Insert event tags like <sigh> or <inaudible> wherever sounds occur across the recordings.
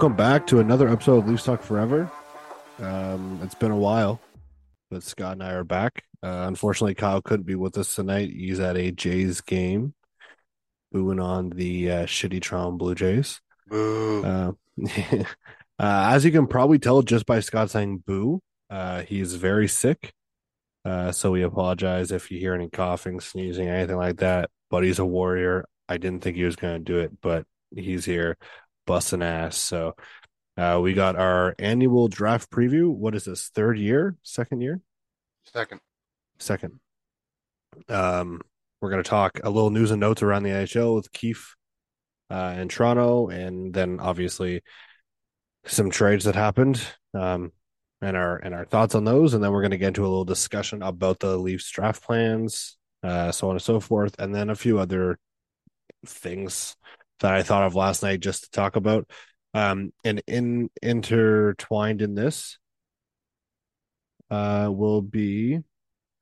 Welcome back to another episode of Leafs Talk Forever. Um, it's been a while, but Scott and I are back. Uh, unfortunately, Kyle couldn't be with us tonight. He's at a Jays game, booing on the uh, shitty Toronto Blue Jays. Boo. Uh, <laughs> uh, as you can probably tell just by Scott saying boo, uh, he's very sick. Uh, so we apologize if you hear any coughing, sneezing, anything like that. But he's a warrior. I didn't think he was going to do it, but he's here busting ass. So uh, we got our annual draft preview. What is this? Third year? Second year? Second. Second. Um, we're going to talk a little news and notes around the NHL with Keefe uh, in Toronto, and then obviously some trades that happened, um, and our and our thoughts on those, and then we're going to get into a little discussion about the Leafs draft plans, uh, so on and so forth, and then a few other things that I thought of last night just to talk about. Um, and in intertwined in this, uh, will be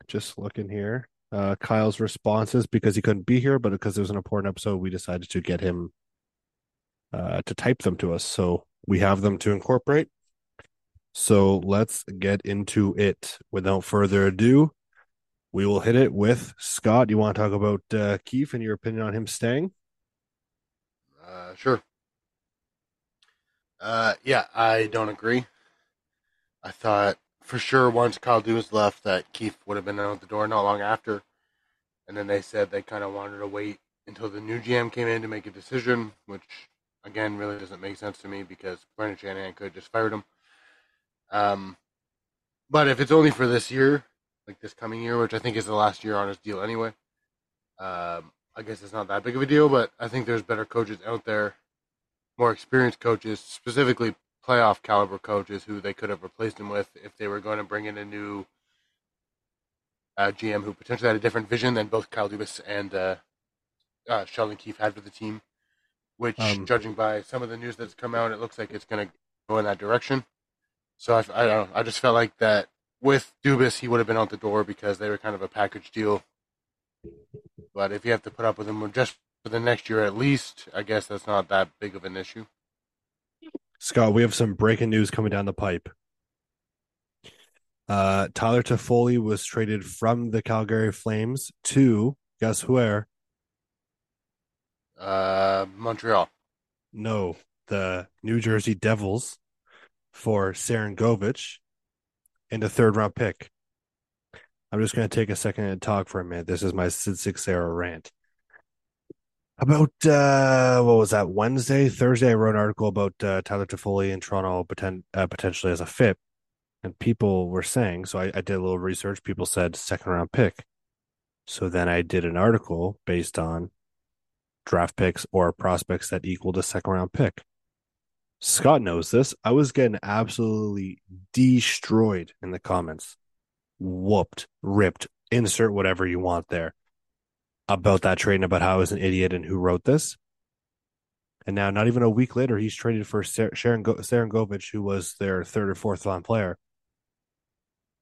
just looking here. Uh, Kyle's responses because he couldn't be here, but because it was an important episode, we decided to get him uh, to type them to us. So we have them to incorporate. So let's get into it. Without further ado, we will hit it with Scott. You want to talk about uh, Keefe and your opinion on him staying? Uh, sure. Uh, yeah, I don't agree. I thought for sure once Kyle Dubas left that Keefe would have been out the door not long after. And then they said they kind of wanted to wait until the new GM came in to make a decision, which again really doesn't make sense to me because Brendan Shanahan could have just fired him. Um, but if it's only for this year, like this coming year, which I think is the last year on his deal anyway, um, I guess it's not that big of a deal. But I think there's better coaches out there, more experienced coaches, specifically playoff caliber coaches who they could have replaced him with if they were going to bring in a new uh, GM who potentially had a different vision than both Kyle Dubas and uh, uh, Sheldon Keefe had for the team. Which, Um, judging by some of the news that's come out, it looks like it's going to go in that direction. So I, I don't know. I just felt like that with Dubas, he would have been out the door because they were kind of a package deal. But if you have to put up with him just for the next year at least, I guess that's not that big of an issue. Scott, we have some breaking news coming down the pipe. Uh, Tyler Toffoli was traded from the Calgary Flames to guess where? Uh, Montreal. No, the New Jersey Devils for Sharangovich and a third round pick. I'm just going to take a second and talk for a minute. This is my Sid Six era rant. About uh, what was that Wednesday, Thursday? I wrote an article about uh, Tyler Toffoli in Toronto uh, potentially as a fit, and people were saying. So I, I did a little research. People said second round pick. So then I did an article based on draft picks or prospects that equaled a second round pick. Scott knows this. I was getting absolutely destroyed in the comments, whooped, ripped, insert whatever you want there about that trade and about how I was an idiot and who wrote this. And now, not even a week later, he's traded for Sar- Sharon Go- who was their third or fourth round player,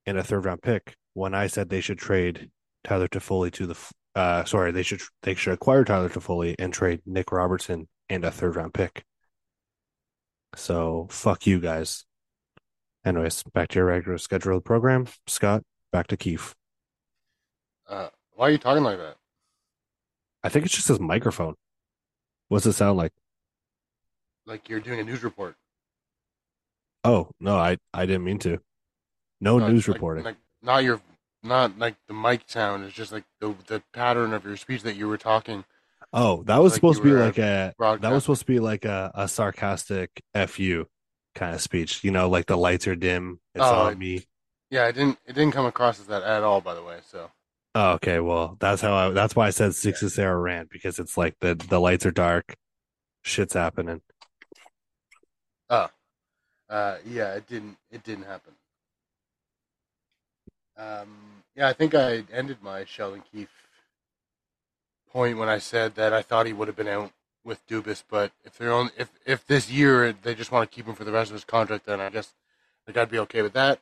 and a third round pick. When I said they should trade Tyler Toffoli to the, uh, sorry, they should they should acquire Tyler Toffoli and trade Nick Robertson and a third round pick. So fuck you guys. Anyways, back to your regular scheduled program. Scott, back to Keefe. Uh, why are you talking like that? I think it's just his microphone. What's it sound like? Like you're doing a news report. Oh no, I I didn't mean to. No No, news like- reporting. Like not your, not like the mic sound. It's just like the the pattern of your speech that you were talking. oh, that was like supposed to be like a that was supposed to be like a, a sarcastic fu kind of speech. You know, like the lights are dim. It's Oh, on me. Yeah, it didn't it didn't come across as that at all. By the way, so Oh, okay, well that's how I that's why I said six is Sarah rant because it's like the the lights are dark, shit's happening. Oh, uh, yeah, it didn't it didn't happen. Um, yeah, I think I ended my Sheldon Keefe point when I said that I thought he would have been out with Dubas, but if they're on, if if this year they just want to keep him for the rest of his contract, then I guess like got to be okay with that.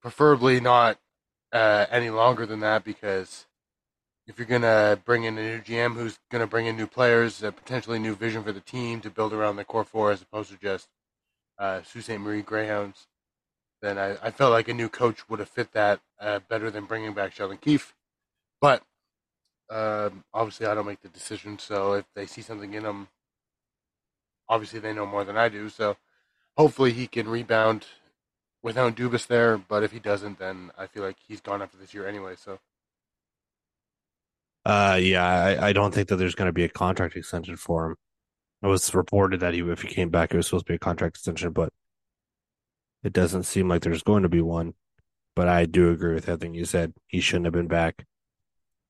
Preferably not uh, any longer than that because if you're gonna bring in a new GM who's gonna bring in new players, a potentially new vision for the team to build around the core four, as opposed to just uh, Sault Ste. Marie Greyhounds, then I, I felt like a new coach would have fit that uh, better than bringing back Sheldon Keefe. But um, obviously, I don't make the decision. So if they see something in him, obviously they know more than I do. So hopefully he can rebound without Dubas there. But if he doesn't, then I feel like he's gone after this year anyway. So. Uh, yeah, I, I don't think that there's going to be a contract extension for him. It was reported that he, if he came back, it was supposed to be a contract extension, but it doesn't seem like there's going to be one. But I do agree with everything you said. He shouldn't have been back.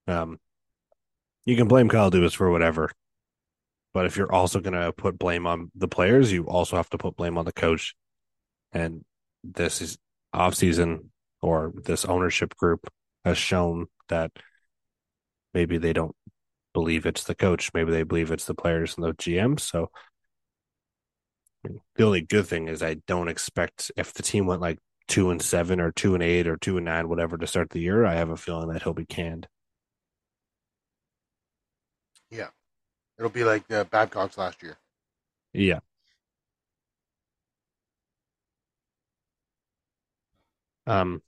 Um, you can blame Kyle Dubas for whatever, but if you're also going to put blame on the players, you also have to put blame on the coach. And this is off season or this ownership group has shown that maybe they don't believe it's the coach. Maybe they believe it's the players and the GM. So the only good thing is I don't expect if the team went like two and seven or two and eight or two and nine, whatever to start the year, I have a feeling that he'll be canned. Yeah. It'll be like the Babcock's last year. Yeah. Um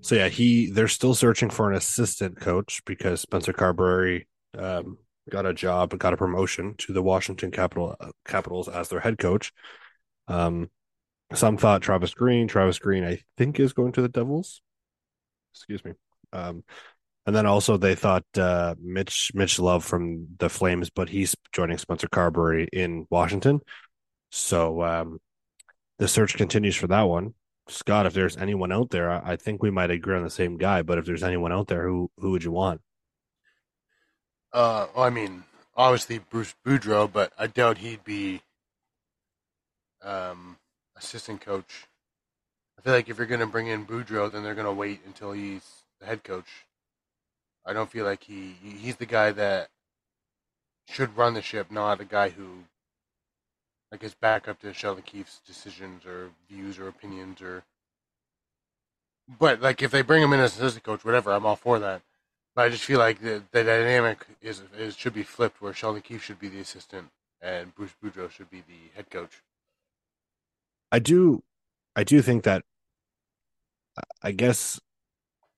so yeah, he they're still searching for an assistant coach because Spencer Carbery um, got a job and got a promotion to the Washington Capital uh, Capitals as their head coach. Um, some thought Travis Green. Travis Green, I think, is going to the Devils. Excuse me. Um, and then also they thought uh, Mitch Mitch Love from the Flames, but he's joining Spencer Carbery in Washington. So um, the search continues for that one. Scott, if there's anyone out there, I think we might agree on the same guy. But if there's anyone out there, who who would you want? Uh, well, I mean, obviously Bruce Boudreau, but I doubt he'd be um, assistant coach. I feel like if you're going to bring in Boudreau, then they're going to wait until he's the head coach. I don't feel like he he's the guy that should run the ship, not a guy who like is back up to Sheldon Keefe's decisions or views or opinions or. But like, if they bring him in as assistant coach, whatever, I'm all for that. But I just feel like the, the dynamic is, is should be flipped, where Sheldon Keefe should be the assistant and Bruce Boudreau should be the head coach. I do, I do think that. I guess,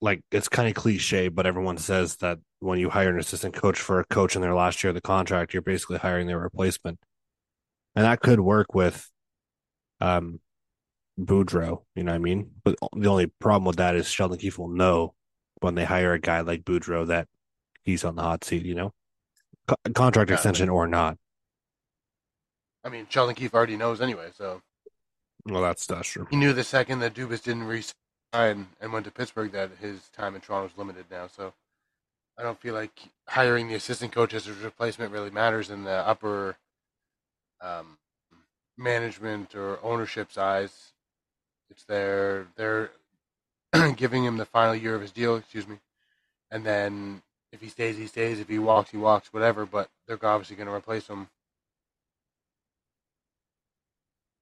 like it's kind of cliche, but everyone says that when you hire an assistant coach for a coach in their last year of the contract, you're basically hiring their replacement and that could work with um Boudreau, you know what I mean? But the only problem with that is Sheldon Keefe will know when they hire a guy like Boudreau that he's on the hot seat, you know? Co- contract yeah, extension or not. I mean, Sheldon Keefe already knows anyway, so. Well, that's, that's true. He knew the second that Dubas didn't resign and went to Pittsburgh that his time in Toronto is limited now, so. I don't feel like hiring the assistant coach as a replacement really matters in the upper um, management or ownership's eyes. It's their they're <clears throat> giving him the final year of his deal. Excuse me, and then if he stays, he stays. If he walks, he walks. Whatever. But they're obviously going to replace him.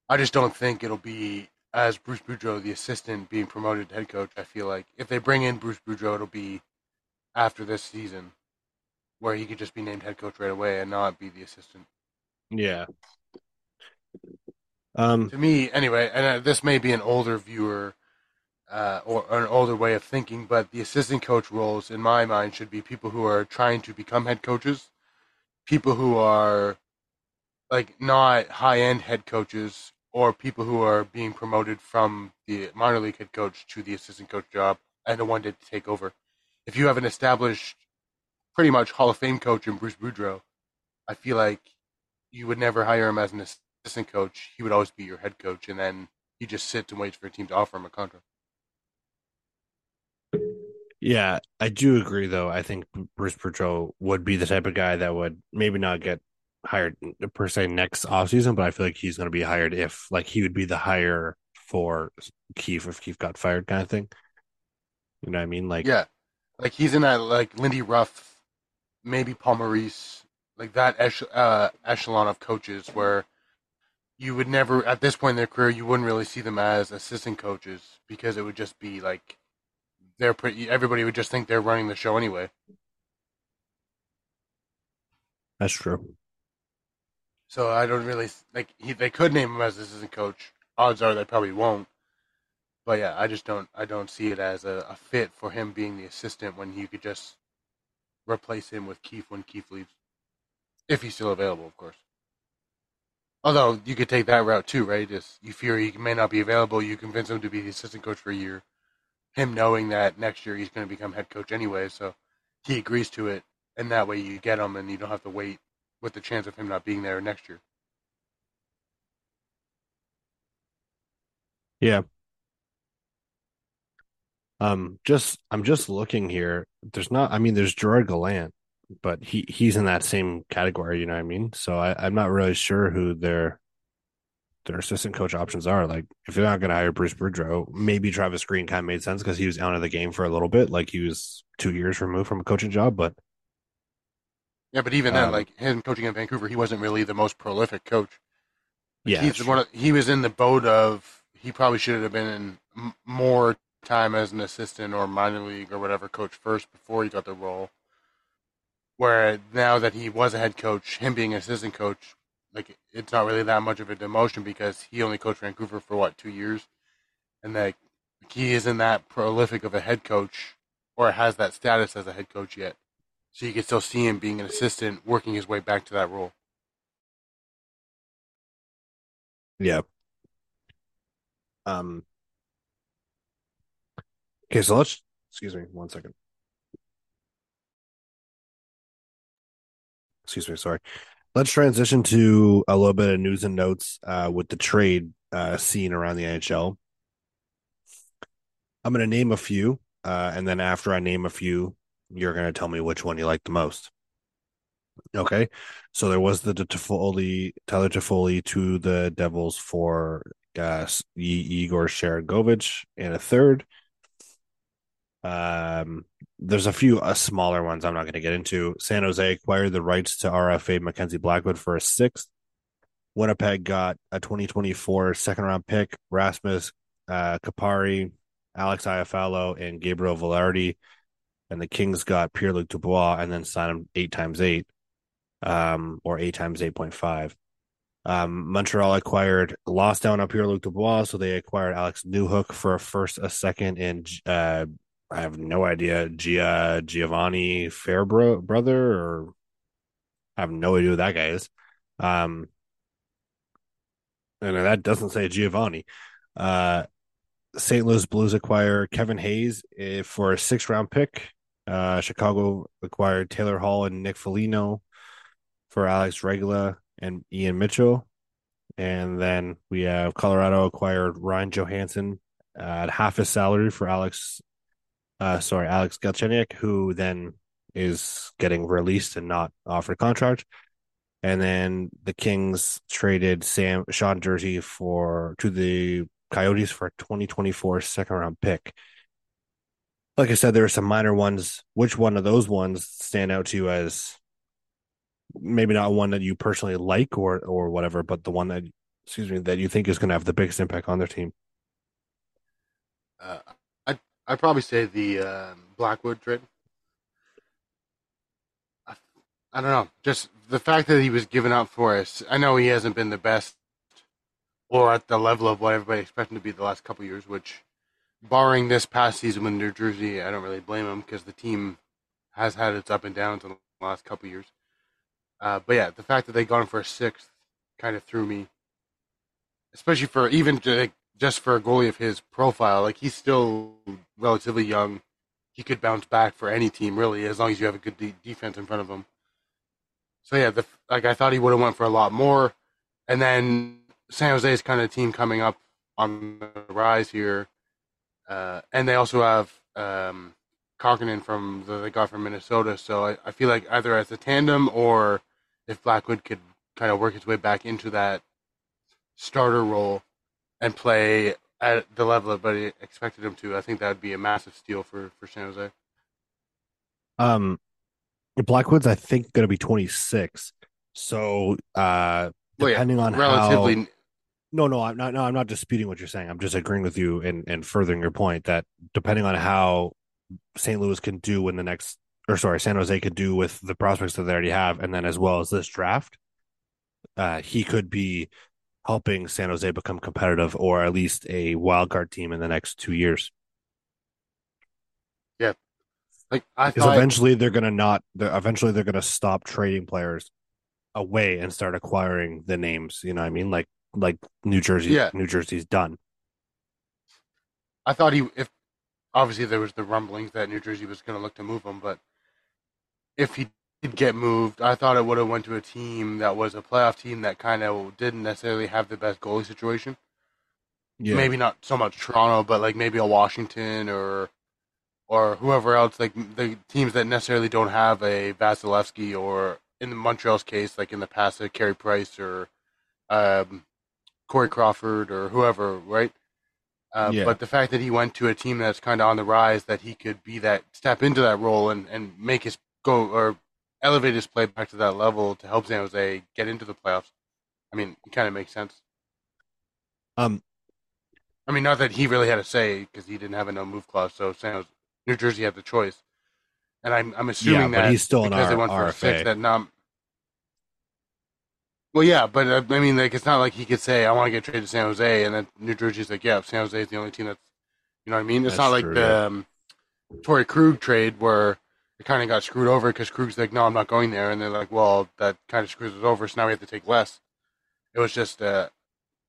I just don't think it'll be as Bruce Boudreau, the assistant, being promoted to head coach. I feel like if they bring in Bruce Boudreau, it'll be after this season, where he could just be named head coach right away and not be the assistant. Yeah. Um, to me, anyway, and uh, this may be an older viewer uh, or, or, an older way of thinking, but the assistant coach roles, in my mind, should be people who are trying to become head coaches, people who are like not high end head coaches, or people who are being promoted from the minor league head coach to the assistant coach job and the one to take over. If you have an established, pretty much Hall of Fame coach in Bruce Boudreau, I feel like you would never hire him as an assistant coach. He would always be your head coach, and then he just sits and waits for a team to offer him a contract. Yeah, I do agree. Though I think Bruce Boudreau would be the type of guy that would maybe not get hired per se next offseason, but I feel like he's going to be hired if like he would be the hire for Keefe if Keefe got fired, kind of thing. You know what I mean? Like yeah, like he's in that like Lindy Ruff, maybe Paul Maurice, like that uh, echelon of coaches where you would never at this point in their career you wouldn't really see them as assistant coaches because it would just be like they're pretty everybody would just think they're running the show anyway that's true So I don't really like. He, they could name him as assistant coach. Odds are they probably won't. But yeah, I just don't. I don't see it as a, a fit for him being the assistant when you could just replace him with Keefe when Keefe leaves, if he's still available, of course. Although you could take that route too, right? Just you fear he may not be available, you convince him to be the assistant coach for a year. Him knowing that next year he's going to become head coach anyway, so he agrees to it, and that way you get him, and you don't have to wait with the chance of him not being there next year. Yeah. Um, just I'm just looking here. There's not. I mean, there's Gerard Gallant, but he he's in that same category. You know what I mean? So I, I'm not really sure who their their assistant coach options are. Like, if they're not going to hire Bruce Boudreau, maybe Travis Green kind of made sense because he was out of the game for a little bit. Like he was two years removed from a coaching job, but yeah, but even um, then, like him coaching in Vancouver, he wasn't really the most prolific coach. Like, yeah, he's one of, he was in the boat of he probably should have been in more time as an assistant or minor league or whatever coach first before he got the role. Where now that he was a head coach, him being an assistant coach, like it's not really that much of a demotion because he only coached Vancouver for what two years, and like he isn't that prolific of a head coach or has that status as a head coach yet. So you can still see him being an assistant, working his way back to that role. Yeah. Um. Okay, so let's excuse me one second. Excuse me, sorry. Let's transition to a little bit of news and notes uh, with the trade uh, scene around the NHL. I'm going to name a few, uh, and then after I name a few, you're going to tell me which one you like the most. Okay, so there was the Toffoli, Tyler Toffoli to the Devils for uh, Igor Sharangovich and a third. Um, there's a few uh, smaller ones I'm not going to get into. San Jose acquired the rights to RFA Mackenzie Blackwood for a sixth. Winnipeg got a 2024 second round pick, Rasmus uh, Kupari, Alex Iafallo, and Gabriel Vilardi. And the Kings got Pierre Luc Dubois and then signed him eight times eight, um, or eight times 8.5. Um, Montreal acquired lost down up Pierre Luc Dubois, so they acquired Alex Newhook for a first, a second, and uh, I have no idea. Gia Giovanni Fairbro brother, or I have no idea who that guy is. Um, and that doesn't say Giovanni. Uh, St. Louis Blues acquire Kevin Hayes eh, for a six round pick. Uh, Chicago acquired Taylor Hall and Nick Foligno for Alex Regula and Ian Mitchell. And then we have Colorado acquired Ryan Johansen at half his salary for Alex uh, sorry, Alex Galchenyuk, who then is getting released and not offered a contract. And then the Kings traded Sam Sean Durzi for to the Coyotes for a 2024 second round pick. Like I said, there are some minor ones. Which one of those ones stand out to you as maybe not one that you personally like or or whatever, but the one that excuse me that you think is going to have the biggest impact on their team? Uh, I'd probably say the um, Blackwood trade. I, I don't know. Just the fact that he was given up for us. I know he hasn't been the best or at the level of what everybody expected him to be the last couple years, which, barring this past season with New Jersey, I don't really blame him because the team has had its up and downs in the last couple years. Uh, but yeah, the fact that they got him for a sixth kind of threw me, especially for even like, just for a goalie of his profile, like he's still relatively young. He could bounce back for any team, really, as long as you have a good de- defense in front of him. So yeah, the, like I thought he would have went for a lot more, and then San Jose's kind of team coming up on the rise here, uh, and they also have um, from the they got from Minnesota. So I, I feel like either as a tandem or if Blackwood could kind of work his way back into that starter role and play at the level that everybody expected him to, I think that would be a massive steal for for San Jose. Um, Blackwood's I think going to be 26. So, uh, depending well, yeah, on relatively. How... No, no, I'm not. No, I'm not disputing what you're saying. I'm just agreeing with you and and furthering your point that depending on how St. Louis can do in the next, or sorry, San Jose could do with the prospects that they already have, and then as well as this draft, uh, he could be helping San Jose become competitive or at least a wild card team in the next two years. Yeah, like I Because thought. eventually they're gonna not. They're, eventually they're gonna stop trading players away and start acquiring the names. You know what I mean? Like like New Jersey. Yeah. New Jersey's done. I thought he if obviously there was the rumblings that New Jersey was going to look to move him, but if he did get moved, I thought it would have went to a team that was a playoff team that kind of didn't necessarily have the best goalie situation. Yeah. Maybe not so much Toronto, but like maybe a Washington or or whoever else, like the teams that necessarily don't have a Vasilevskiy or in the Montreal's case, like in the past, a Carey Price or um, Corey Crawford or whoever, right? Uh, Yeah. But the fact that he went to a team that's kind of on the rise, that he could be that step into that role and, and make his go or elevate his play back to that level to help San Jose get into the playoffs. I mean, it kind of makes sense. Um. I mean, not that he really had a say because he didn't have a no move clause, so San Jose, New Jersey had the choice. And I'm I'm assuming Yeah, that he's still an because they went for a six RFA. that not. Well, yeah, but uh, I mean, like it's not like he could say I want to get traded to San Jose, and then New Jersey's like, yeah, San Jose is the only team that's, you know what I mean? It's That's not like true, the yeah. um, Torrey Krug trade where it kind of got screwed over because Krug's like, no, I'm not going there, and they're like, well, that kind of screws us over, so now we have to take less. It was just, uh,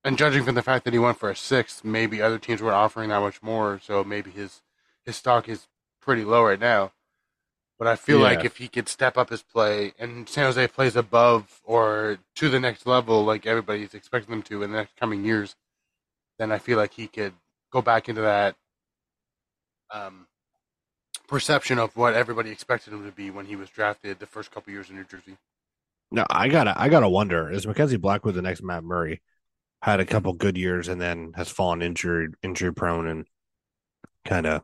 and judging from the fact that he went for a six, maybe other teams weren't offering that much more, so maybe his his stock is pretty low right now. But I feel Yeah. like if he could step up his play and San Jose plays above or to the next level, like everybody's expecting them to in the next coming years, then I feel like he could go back into that um, perception of what everybody expected him to be when he was drafted the first couple years in New Jersey. No, I gotta I gotta wonder is Mackenzie Blackwood the next Matt Murray? Had a couple good years and then has fallen injured, injury prone, and kind of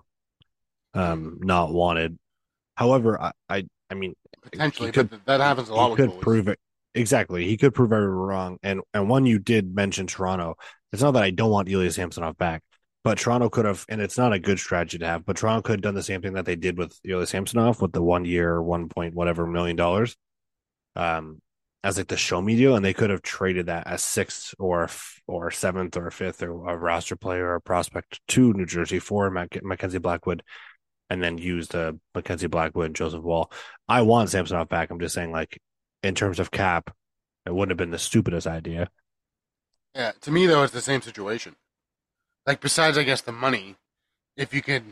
um not wanted. However, I I, I mean Potentially, could- that happens a lot he with could prove it exactly. He could prove everyone wrong. And and one you did mention Toronto. It's not that I don't want Ilya Samsonov back, but Toronto could have, and it's not a good strategy to have. But Toronto could have done the same thing that they did with Ilya Samsonov with the one year, one point whatever million dollars, um, as like the show me deal, and they could have traded that as sixth or f- or seventh or fifth or a roster player or a prospect to New Jersey for Mac- Mackenzie Blackwood. And then use the Mackenzie Blackwood and Joseph Woll. I want Samsonov back. I'm just saying, like, in terms of cap, it wouldn't have been the stupidest idea. Yeah, to me though, it's the same situation. Like besides, I guess the money, if you could,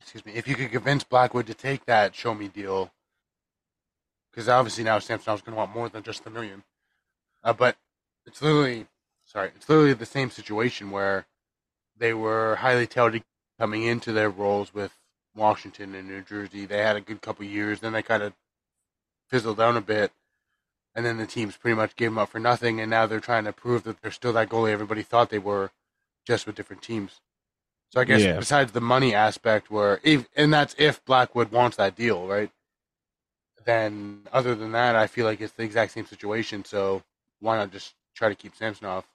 excuse me, if you could convince Blackwood to take that show me deal, because obviously now Samsonov's going to want more than just the million. Uh, but it's literally, sorry, it's literally the same situation where they were highly touted coming into their roles with Washington and New Jersey. They had a good couple years, then they kind of fizzled down a bit and then the teams pretty much gave them up for nothing, and now they're trying to prove that they're still that goalie everybody thought they were, just with different teams. So I guess Yeah. besides the money aspect, where if and that's if Blackwood wants that deal, right? Then other than that, I feel like it's the exact same situation. So why not just try to keep Samsonov,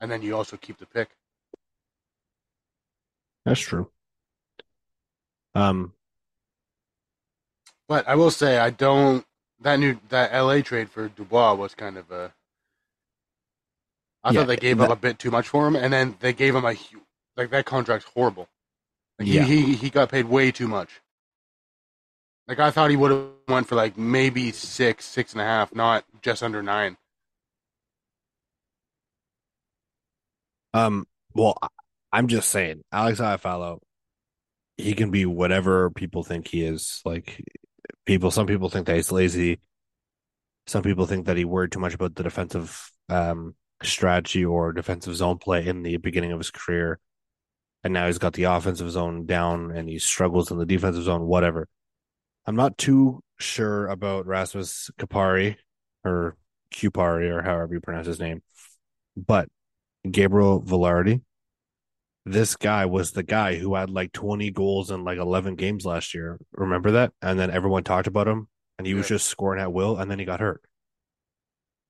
and then you also keep the pick. That's true. Um, But I will say I don't that new that LA trade for Dubois was kind of a. I Yeah, thought they gave that- up a bit too much for him, and then they gave him a like that contract's horrible. Like Yeah. he, he he got paid way too much. Like I thought he would have went for like maybe six, six and a half, not just under nine. um, well, I'm just saying, Alex Iafallo, he can be whatever people think he is. Like, people, some people think that he's lazy. Some people think that he worried too much about the defensive um strategy or defensive zone play in the beginning of his career. And now he's got the offensive zone down and he struggles in the defensive zone, whatever. I'm not too sure about Rasmus Kapari or Kupari or however you pronounce his name, but Gabriel Vilardi, this guy was the guy who had like 20 goals in like 11 games last year. Remember that? And then everyone talked about him and he was just scoring at will and then he got hurt.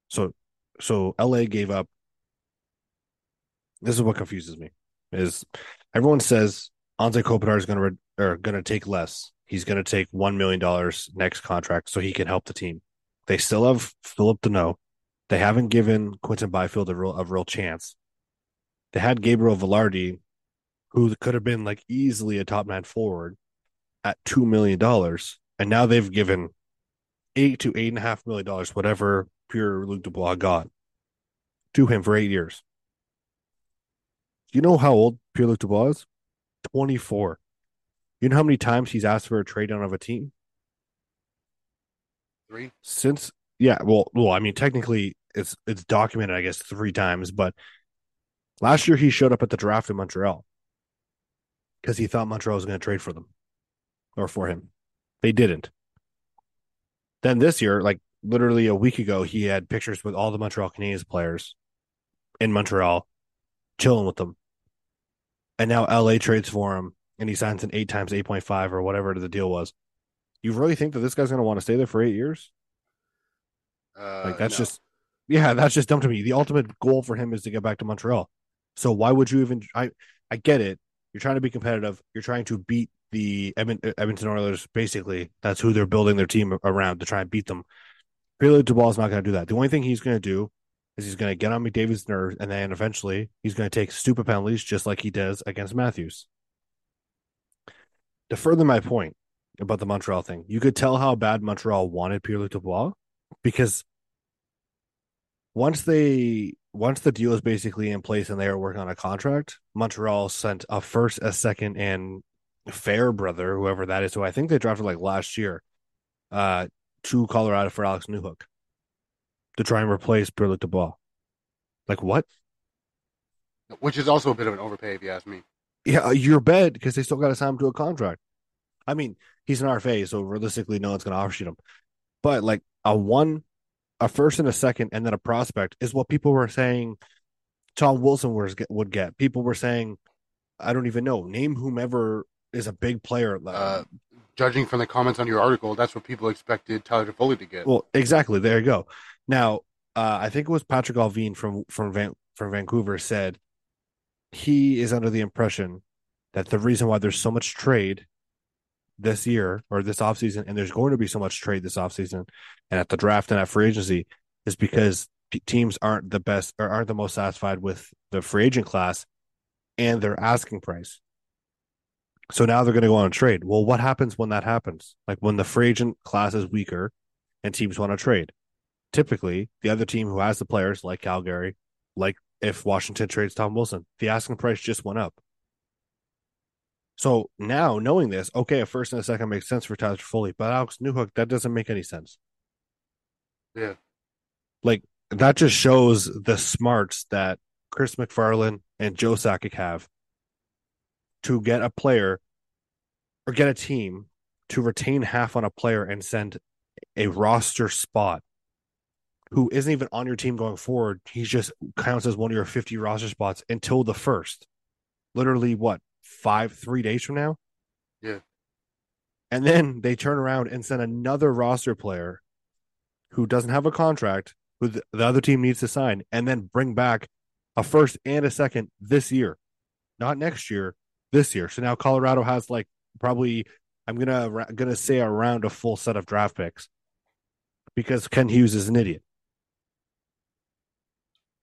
So so LA gave up this is what confuses me is everyone says Anze Kopitar is going to re- or going to take less. He's going to take 1 million dollars next contract so he can help the team. They still have Phillip Danault. They haven't given Quinton Byfield a real a real chance. They had Gabriel Vilardi, who could have been like easily a top nine forward at two million dollars, and now they've given eight to eight and a half million dollars, whatever Pierre Luc Dubois got, to him for eight years. Do you know how old Pierre Luc Dubois is? Twenty four. You know how many times he's asked for a trade down of a team? Three. Since yeah, well, well, I mean, technically it's it's documented, I guess, three times, but last year he showed up at the draft in Montreal because he thought Montreal was going to trade for them or for him. They didn't. Then this year, like literally a week ago, he had pictures with all the Montreal Canadiens players in Montreal, chilling with them. And now LA trades for him and he signs an eight times 8.5 or whatever the deal was. You really think that this guy's going to want to stay there for eight years? Uh, Like that's no. just, yeah, that's just dumb to me. The ultimate goal for him is to get back to Montreal. So why would you even? I I get it. You're trying to be competitive. You're trying to beat the Edmont, uh, Edmonton Oilers. Basically, that's who they're building their team around to try and beat them. Pierre Dubois is not going to do that. The only thing he's going to do is he's going to get on McDavid's nerves, and then eventually he's going to take stupid penalties, just like he does against Matthews. To further my point about the Montreal thing, you could tell how bad Montreal wanted Pierre Dubois because once they once the deal is basically in place and they are working on a contract, Montreal sent a first, a second, and Fairbrother, whoever that is, who I think they drafted like last year, uh, to Colorado for Alex Newhook to try and replace Pierre Luc Dubois. Like what? Which is also a bit of an overpay, if you ask me. Yeah, you're bad because they still got to sign him to a contract. I mean, he's an RFA, so realistically, no one's going to offshoot him. But like a one, a first and a second, and then a prospect is what people were saying. Tom Wilson was would get. People were saying, I don't even know. Name whomever is a big player. Uh, judging from the comments on your article, that's what people expected Tyler Toffoli to get. well, exactly. There you go. Now, uh, I think it was Patrik Allvin from from Van, from Vancouver said he is under the impression that the reason why there's so much trade this year or this offseason, and there's going to be so much trade this offseason and at the draft and at free agency is because teams aren't the best or aren't the most satisfied with the free agent class and their asking price. So now they're going to go on a trade. Well, what happens when that happens? Like when the free agent class is weaker and teams want to trade. Typically, the other team who has the players, like Calgary, like if Washington trades Tom Wilson, the asking price just went up. So now knowing this, okay, a first and a second makes sense for Tyler Toffoli, but Alex Newhook, that doesn't make any sense. Yeah. Like that just shows the smarts that Chris MacFarland and Joe Sakic have to get a player or get a team to retain half on a player and send a roster spot who isn't even on your team going forward. He just counts as one of your 50 roster spots until the first. Literally, what, five, three days from now? Yeah. And then they turn around and send another roster player who doesn't have a contract, who the, the other team needs to sign, and then bring back a first and a second this year, not next year, this year. So now Colorado has like probably I'm gonna gonna say around a full set of draft picks because Kent Hughes is an idiot.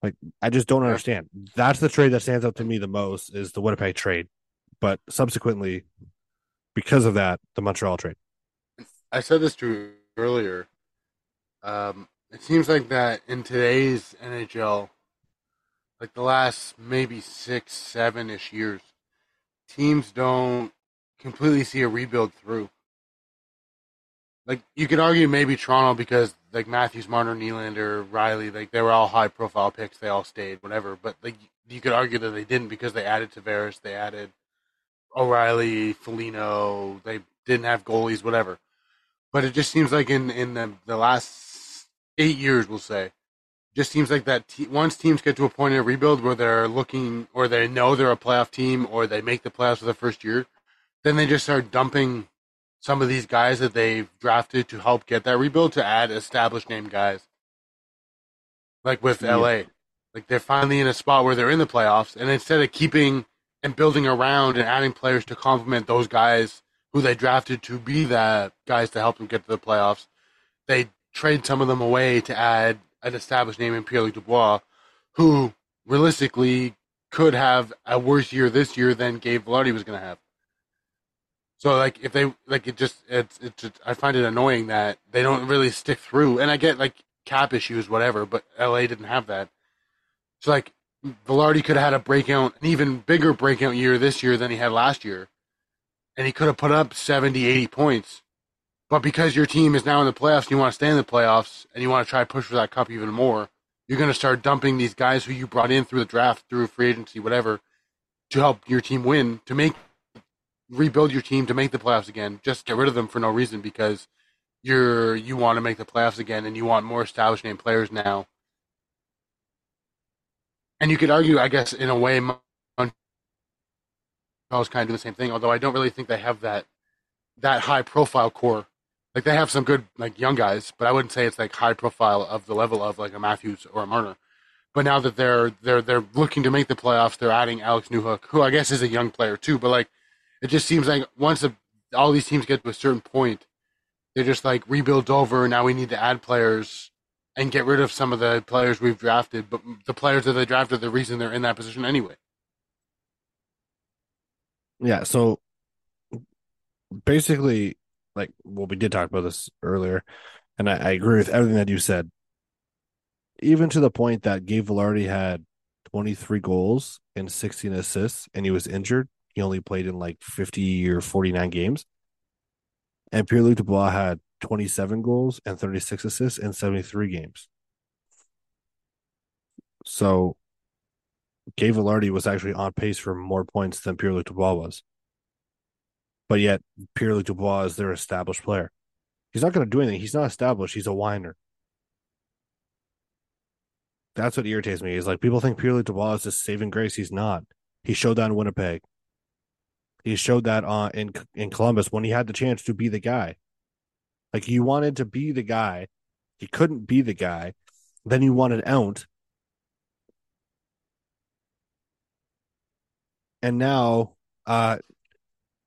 Like I just don't understand. That's the trade that stands out to me the most is the Winnipeg trade, but subsequently, because of that, the Montreal trade. I said this to earlier. Um, it seems like that in today's NHL, like the last maybe six, seven ish years, teams don't completely see a rebuild through. Like you could argue maybe Toronto because like Matthews, Marner, Nylander, Rielly, like they were all high profile picks, they all stayed, whatever. But like you could argue that they didn't because they added Tavares, they added O'Reilly, Felino, they didn't have goalies, whatever. But it just seems like in in the the last eight years, we'll say, just seems like that te- once teams get to a point in a rebuild where they're looking or they know they're a playoff team or they make the playoffs for the first year, then they just start dumping some of these guys that they've drafted to help get that rebuild to add established name guys. Like with Yeah. LA. Like they're finally in a spot where they're in the playoffs and instead of keeping and building around and adding players to complement those guys who they drafted to be that guys to help them get to the playoffs, they trade some of them away to add an established name in Pierre Luc Dubois, who realistically could have a worse year this year than Gabe Vilardi was going to have. So like if they like it just it's it's just, I find it annoying that they don't really stick through. And I get like cap issues, whatever, but LA didn't have that. So like Vilardi could have had a breakout, an even bigger breakout year this year than he had last year, and he could have put up 70, 80 points. But because your team is now in the playoffs, and you want to stay in the playoffs, and you want to try to push for that cup even more, you're going to start dumping these guys who you brought in through the draft, through free agency, whatever, to help your team win, to make rebuild your team to make the playoffs again. Just get rid of them for no reason because you're you want to make the playoffs again and you want more established name players now. And you could argue, I guess, in a way, Montreal's kind of doing the same thing. Although I don't really think they have that that high profile core. Like they have some good like young guys, but I wouldn't say it's like high profile of the level of like a Matthews or a Marner. But now that they're they're they're looking to make the playoffs, they're adding Alex Newhook, who I guess is a young player too. But like, it just seems like once a, all these teams get to a certain point, they're just like rebuild over. Now we need to add players and get rid of some of the players we've drafted. But the players that they drafted, the reason they're in that position anyway. Yeah. So basically, like, well, we did talk about this earlier, and I, I agree with everything that you said. Even to the point that Gabe Vilardi had 23 goals and 16 assists, and he was injured. He only played in like 50 or 49 games. And Pierre Luc Dubois had 27 goals and 36 assists in 73 games. So Gabe Vilardi was actually on pace for more points than Pierre Luc Dubois was. But yet, Pierre Luc Dubois is their established player. He's not going to do anything. He's not established. He's a whiner. That's what irritates me. Is like people think Pierre Luc Dubois is just saving grace. He's not. He showed that in Winnipeg. He showed that uh, in in Columbus when he had the chance to be the guy. Like you wanted to be the guy, you couldn't be the guy. Then he wanted out, and now, uh,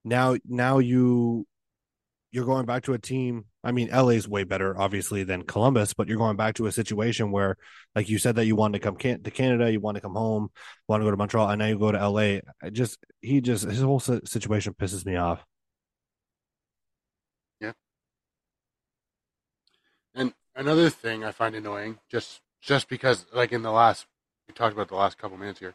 now now you you're going back to a team. I mean, LA's way better, obviously, than Columbus, but you're going back to a situation where, like you said, that you wanted to come can- to Canada, you want to come home, want to go to Montreal, and now you go to LA. I just he just his whole situation pisses me off. Yeah. And another thing I find annoying, just just because, like in the last, we talked about the last couple minutes here.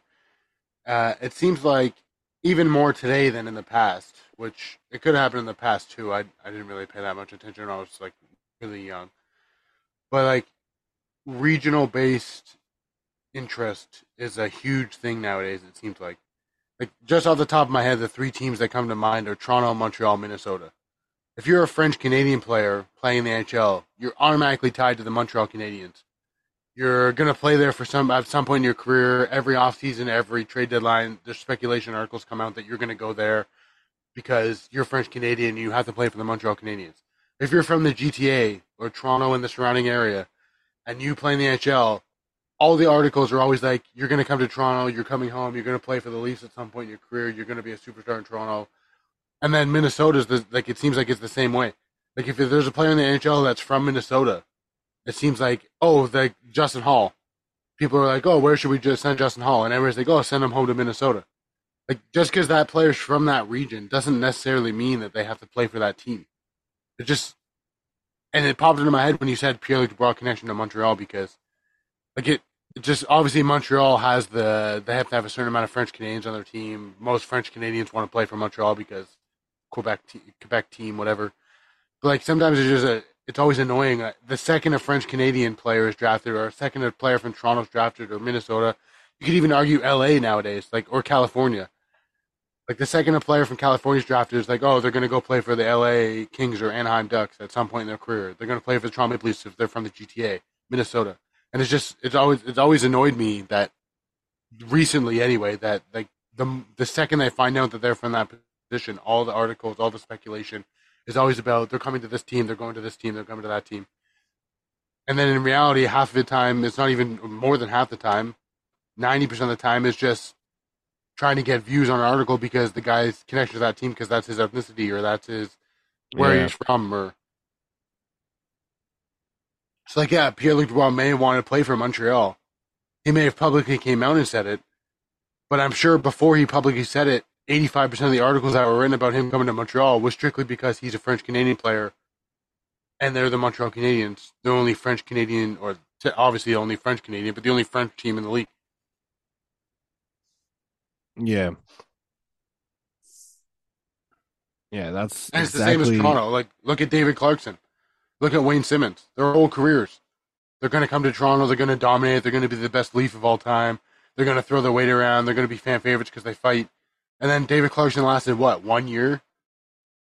Uh, it seems like even more today than in the past, which it could happen in the past too. I I didn't really pay that much attention. I was like really young, but like regional based interest is a huge thing nowadays. It seems like, like just off the top of my head, the three teams that come to mind are Toronto, Montreal, Minnesota. If you're a French Canadian player playing the NHL, you're automatically tied to the Montreal Canadiens you're going to play there for some at some point in your career. Every offseason, every trade deadline, there's speculation articles come out that you're going to go there because you're French Canadian. You have to play for the Montreal Canadiens. If you're from the GTA or Toronto and the surrounding area, and you play in the NHL, all the articles are always like, you're going to come to Toronto, you're coming home, you're going to play for the Leafs at some point in your career, you're going to be a superstar in Toronto. And then Minnesota's the, like, it seems like it's the same way. Like, if there's a player in the NHL that's from Minnesota, it seems like oh, like Justin Hall. People are like, oh, where should we just send Justin Hall? And everyone's like, oh, send him home to Minnesota. Like just because that player's from that region doesn't necessarily mean that they have to play for that team. It just and it popped into my head when you said Pierre Luc Dubois connection to Montreal because like it, it just obviously Montreal has the they have to have a certain amount of French Canadians on their team. Most French Canadians want to play for Montreal because Quebec Quebec team whatever. But like sometimes it's just a it's always annoying. The second a French Canadian player is drafted, or a second a player from Toronto is drafted, or Minnesota, you could even argue L.A. nowadays, like or California. Like the second a player from California is drafted, is like, oh, they're going to go play for the L.A. Kings or Anaheim Ducks at some point in their career. They're going to play for the Toronto Maple Leafs if they're from the GTA, Minnesota. And it's just, it's always, it's always annoyed me that recently, anyway, that like the the second they find out that they're from that position, all the articles, all the speculation is always about they're coming to this team, they're going to this team, they're coming to that team. And then in reality, half of the time, it's not even more than half the time. 90% of the time is just trying to get views on an article because the guy's connected to that team because that's his ethnicity or that's his where yeah. he's from or It's like, yeah, Pierre Luc Dubois may have wanted to play for Montreal. He may have publicly came out and said it, but I'm sure before he publicly said it, 85% of the articles that were written about him coming to Montreal was strictly because he's a French Canadian player and they're the Montreal Canadiens, the only French Canadian, or obviously the only French Canadian, but the only French team in the league. Yeah. Yeah, that's And it's exactly... the same as Toronto. Like, look at David Clarkson. Look at Wayne Simmonds. Their whole careers. They're going to come to Toronto. They're going to dominate. They're going to be the best Leaf of all time. They're going to throw their weight around. They're going to be fan favorites because they fight. And then David Clarkson lasted, what, one year?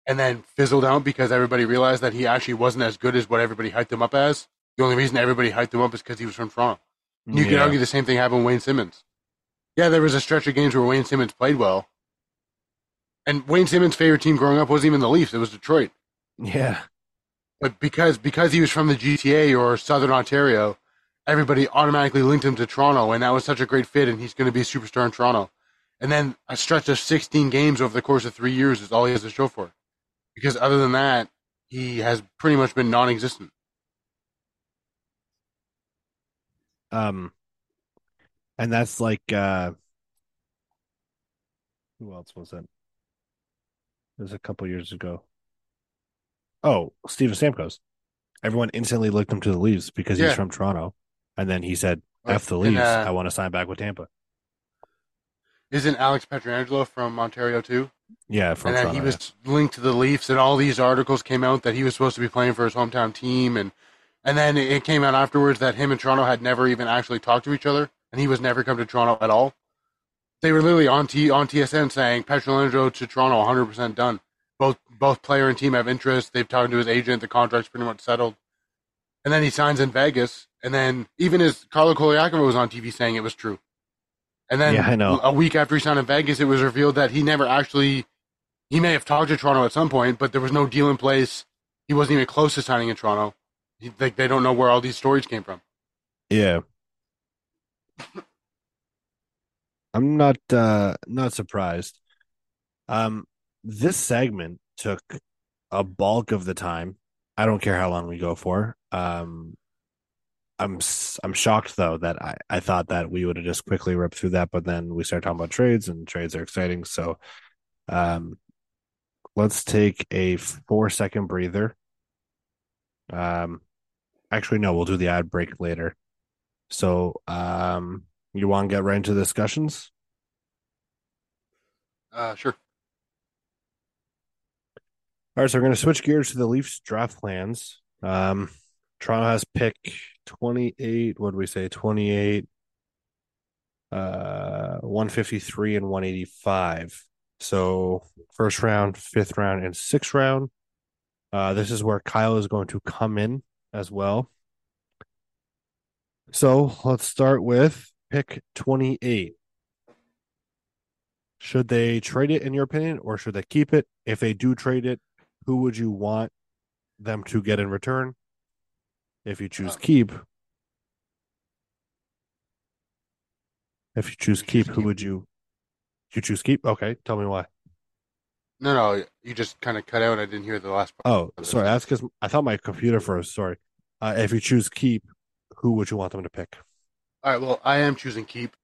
And then fizzled out because everybody realized that he actually wasn't as good as what everybody hyped him up as. The only reason everybody hyped him up is because he was from Toronto. And you yeah. could argue the same thing happened with Wayne Simmonds. Yeah, there was a stretch of games where Wayne Simmonds played well. And Wayne Simmonds' favorite team growing up wasn't even the Leafs, it was Detroit. Yeah. But because because he was from the GTA or Southern Ontario, everybody automatically linked him to Toronto, and that was such a great fit, and he's going to be a superstar in Toronto. And then a stretch of 16 games over the course of three years is all he has to show for it. Because other than that, he has pretty much been non-existent. Um, and that's like uh, who else was it? It was a couple years ago. Oh, Steven Stamkos. Everyone instantly looked him to the Leafs because Yeah. he's from Toronto, and then he said, "F the and, Leafs, uh, I want to sign back with Tampa." Isn't Alex Pietrangelo from Ontario too? Yeah, from and Toronto. he was linked to the Leafs, and all these articles came out that he was supposed to be playing for his hometown team, and and then it came out afterwards that him and Toronto had never even actually talked to each other, and he was never come to Toronto at all. They were literally on T on TSN saying Pietrangelo to Toronto, 100 percent done. Both both player and team have interest. They've talked to his agent. The contract's pretty much settled. And then he signs in Vegas, and then even his Carlo Colaiacovo was on TV saying it was true. And then Yeah, I know. a week after he signed in Vegas, it was revealed that he never actually he may have talked to Toronto at some point, but there was no deal in place. He wasn't even close to signing in Toronto. He, like they don't know where all these stories came from. Yeah. I'm not uh not surprised. Um this segment took a bulk of the time. I don't care how long we go for. Um I'm I'm shocked though that I I thought that we would have just quickly ripped through that, but then we started talking about trades and trades are exciting. So um let's take a 4 second breather. Um actually no, we'll do the ad break later. So, um, you want to get right into the discussions? Uh, sure. All right, so we're going to switch gears to the Leafs draft plans. Um, Toronto has pick 28. What do we say? 28, uh, 153 and 185. So, first round, fifth round, and sixth round. Uh, this is where Kyle is going to come in as well. So, let's start with pick 28. Should they trade it, in your opinion, or should they keep it? If they do trade it, who would you want them to get in return? If you choose Uh, keep, if you choose choose keep, who would you? You choose keep. Okay, tell me why. No, no, you just kind of cut out. I didn't hear the last part. Oh, sorry. That's because I thought my computer froze. Sorry. Uh, if you choose keep, who would you want them to pick? All right. Well, I am choosing keep.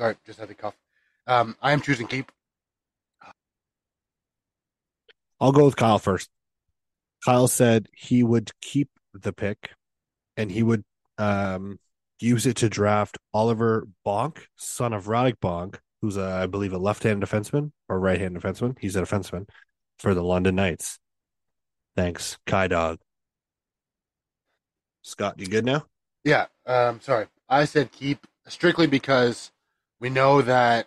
Sorry, just had to cough. Um, I am choosing keep. I'll go with Kyle first. Kyle said he would keep the pick and he would um, use it to draft Oliver Bonk, son of Radek Bonk, who's, a, I believe, a left hand defenseman or right hand defenseman. He's a defenseman for the London Knights. Thanks, Kai Dog. Scott, you good now? Yeah. Um, sorry, I said keep strictly because we know that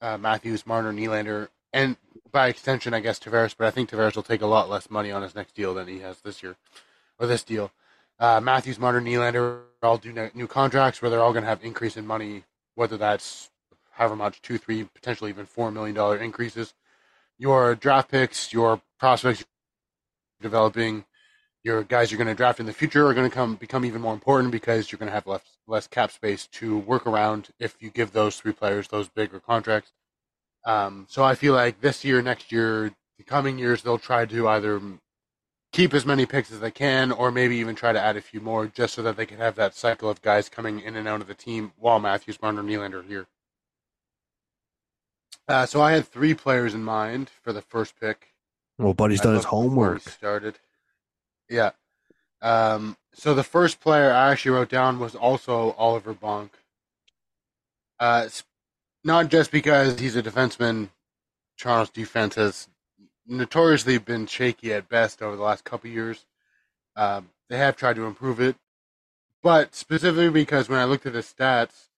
uh, Matthews, Marner, Nylander, and by extension, I guess Tavares. But I think Tavares will take a lot less money on his next deal than he has this year or this deal. Uh, Matthews, Marner, Nylander all do ne- new contracts where they're all going to have increase in money, whether that's however much two, three, potentially even four million dollar increases. Your draft picks, your prospects developing, your guys you're going to draft in the future are going to come become even more important because you're going to have less less cap space to work around if you give those three players those bigger contracts. Um, so I feel like this year, next year, the coming years, they'll try to either keep as many picks as they can, or maybe even try to add a few more, just so that they can have that cycle of guys coming in and out of the team while Matthews, Marner, Nylander are here. Uh, so I had three players in mind for the first pick. Well, buddy's I done his homework. Started. Yeah. Um, so the first player I actually wrote down was also Oliver Bonk. Uh, not just because he's a defenseman. Toronto's defense has notoriously been shaky at best over the last couple years. Um, they have tried to improve it, but specifically because when I looked at his stats,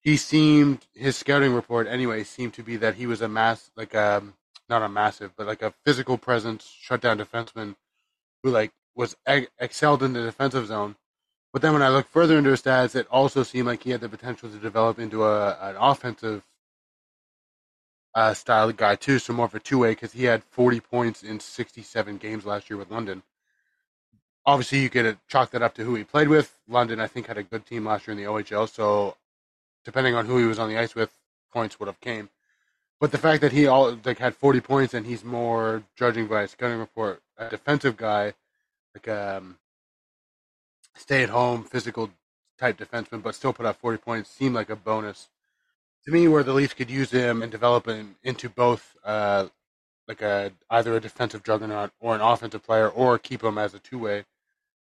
he seemed his scouting report anyway seemed to be that he was a mass like um not a massive but like a physical presence shutdown defenseman who like was ex- excelled in the defensive zone. But then when I looked further into his stats, it also seemed like he had the potential to develop into a an offensive uh, style guy too, so more of a two way because he had 40 points in 67 games last year with London. Obviously, you could chalk that up to who he played with. London, I think, had a good team last year in the OHL, so depending on who he was on the ice with, points would have came. But the fact that he all like had 40 points and he's more, judging by his scouting report, a defensive guy, like um, stay at home, physical type defenseman, but still put up 40 points, seemed like a bonus to me. Where the Leafs could use him and develop him into both, uh, like a either a defensive juggernaut or an offensive player, or keep him as a two way,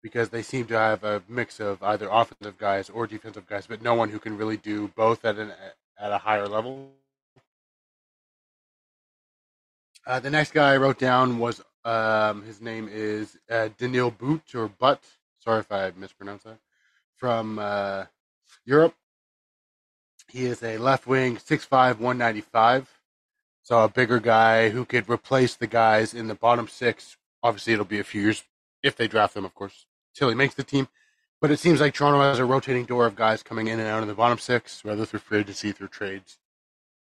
because they seem to have a mix of either offensive guys or defensive guys, but no one who can really do both at an at a higher level. Uh, the next guy I wrote down was um, his name is uh, Daniil Boot or Butt. Sorry if I mispronounced that. From uh, Europe. He is a left wing, 6'5", 195. So a bigger guy who could replace the guys in the bottom six. Obviously, it'll be a few years if they draft them, of course, till he makes the team. But it seems like Toronto has a rotating door of guys coming in and out of the bottom six, whether through free agency, through trades,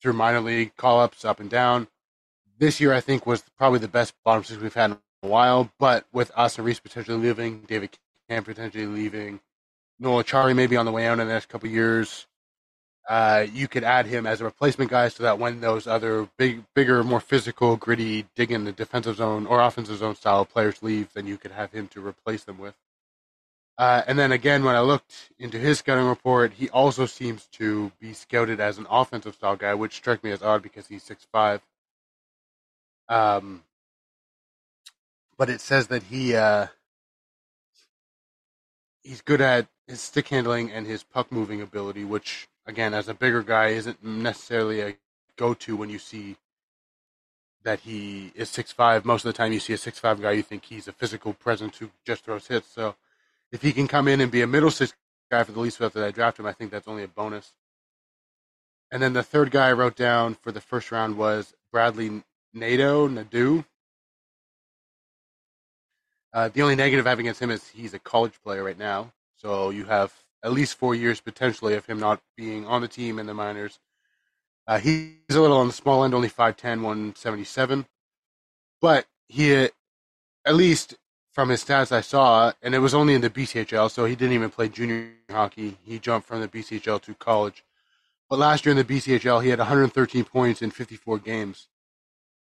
through minor league call ups, up and down this year I think was probably the best bottom six we've had in a while. But with Aston-Reese potentially leaving, David Kampf potentially leaving, Noel Acciari maybe on the way out in the next couple years, uh, you could add him as a replacement guy so that when those other big, bigger, more physical, gritty, dig in the defensive zone or offensive zone style players leave, then you could have him to replace them with. Uh, and then again, when I looked into his scouting report, he also seems to be scouted as an offensive style guy, which struck me as odd because he's six five. Um, but it says that he uh, he's good at his stick handling and his puck moving ability, which again, as a bigger guy, isn't necessarily a go to when you see that he is six five. Most of the time, you see a six five guy, you think he's a physical presence who just throws hits. So if he can come in and be a middle six guy for the Leafs after I draft him, I think that's only a bonus. And then the third guy I wrote down for the first round was Bradley Nadeau, Nadeau. Uh, the only negative I have against him is he's a college player right now. So you have at least four years potentially of him not being on the team in the minors. Uh, he's a little on the small end, only 5'10, 177. But he, at least from his stats I saw, and it was only in the BCHL, so he didn't even play junior hockey. He jumped from the BCHL to college. But last year in the BCHL, he had 113 points in 54 games.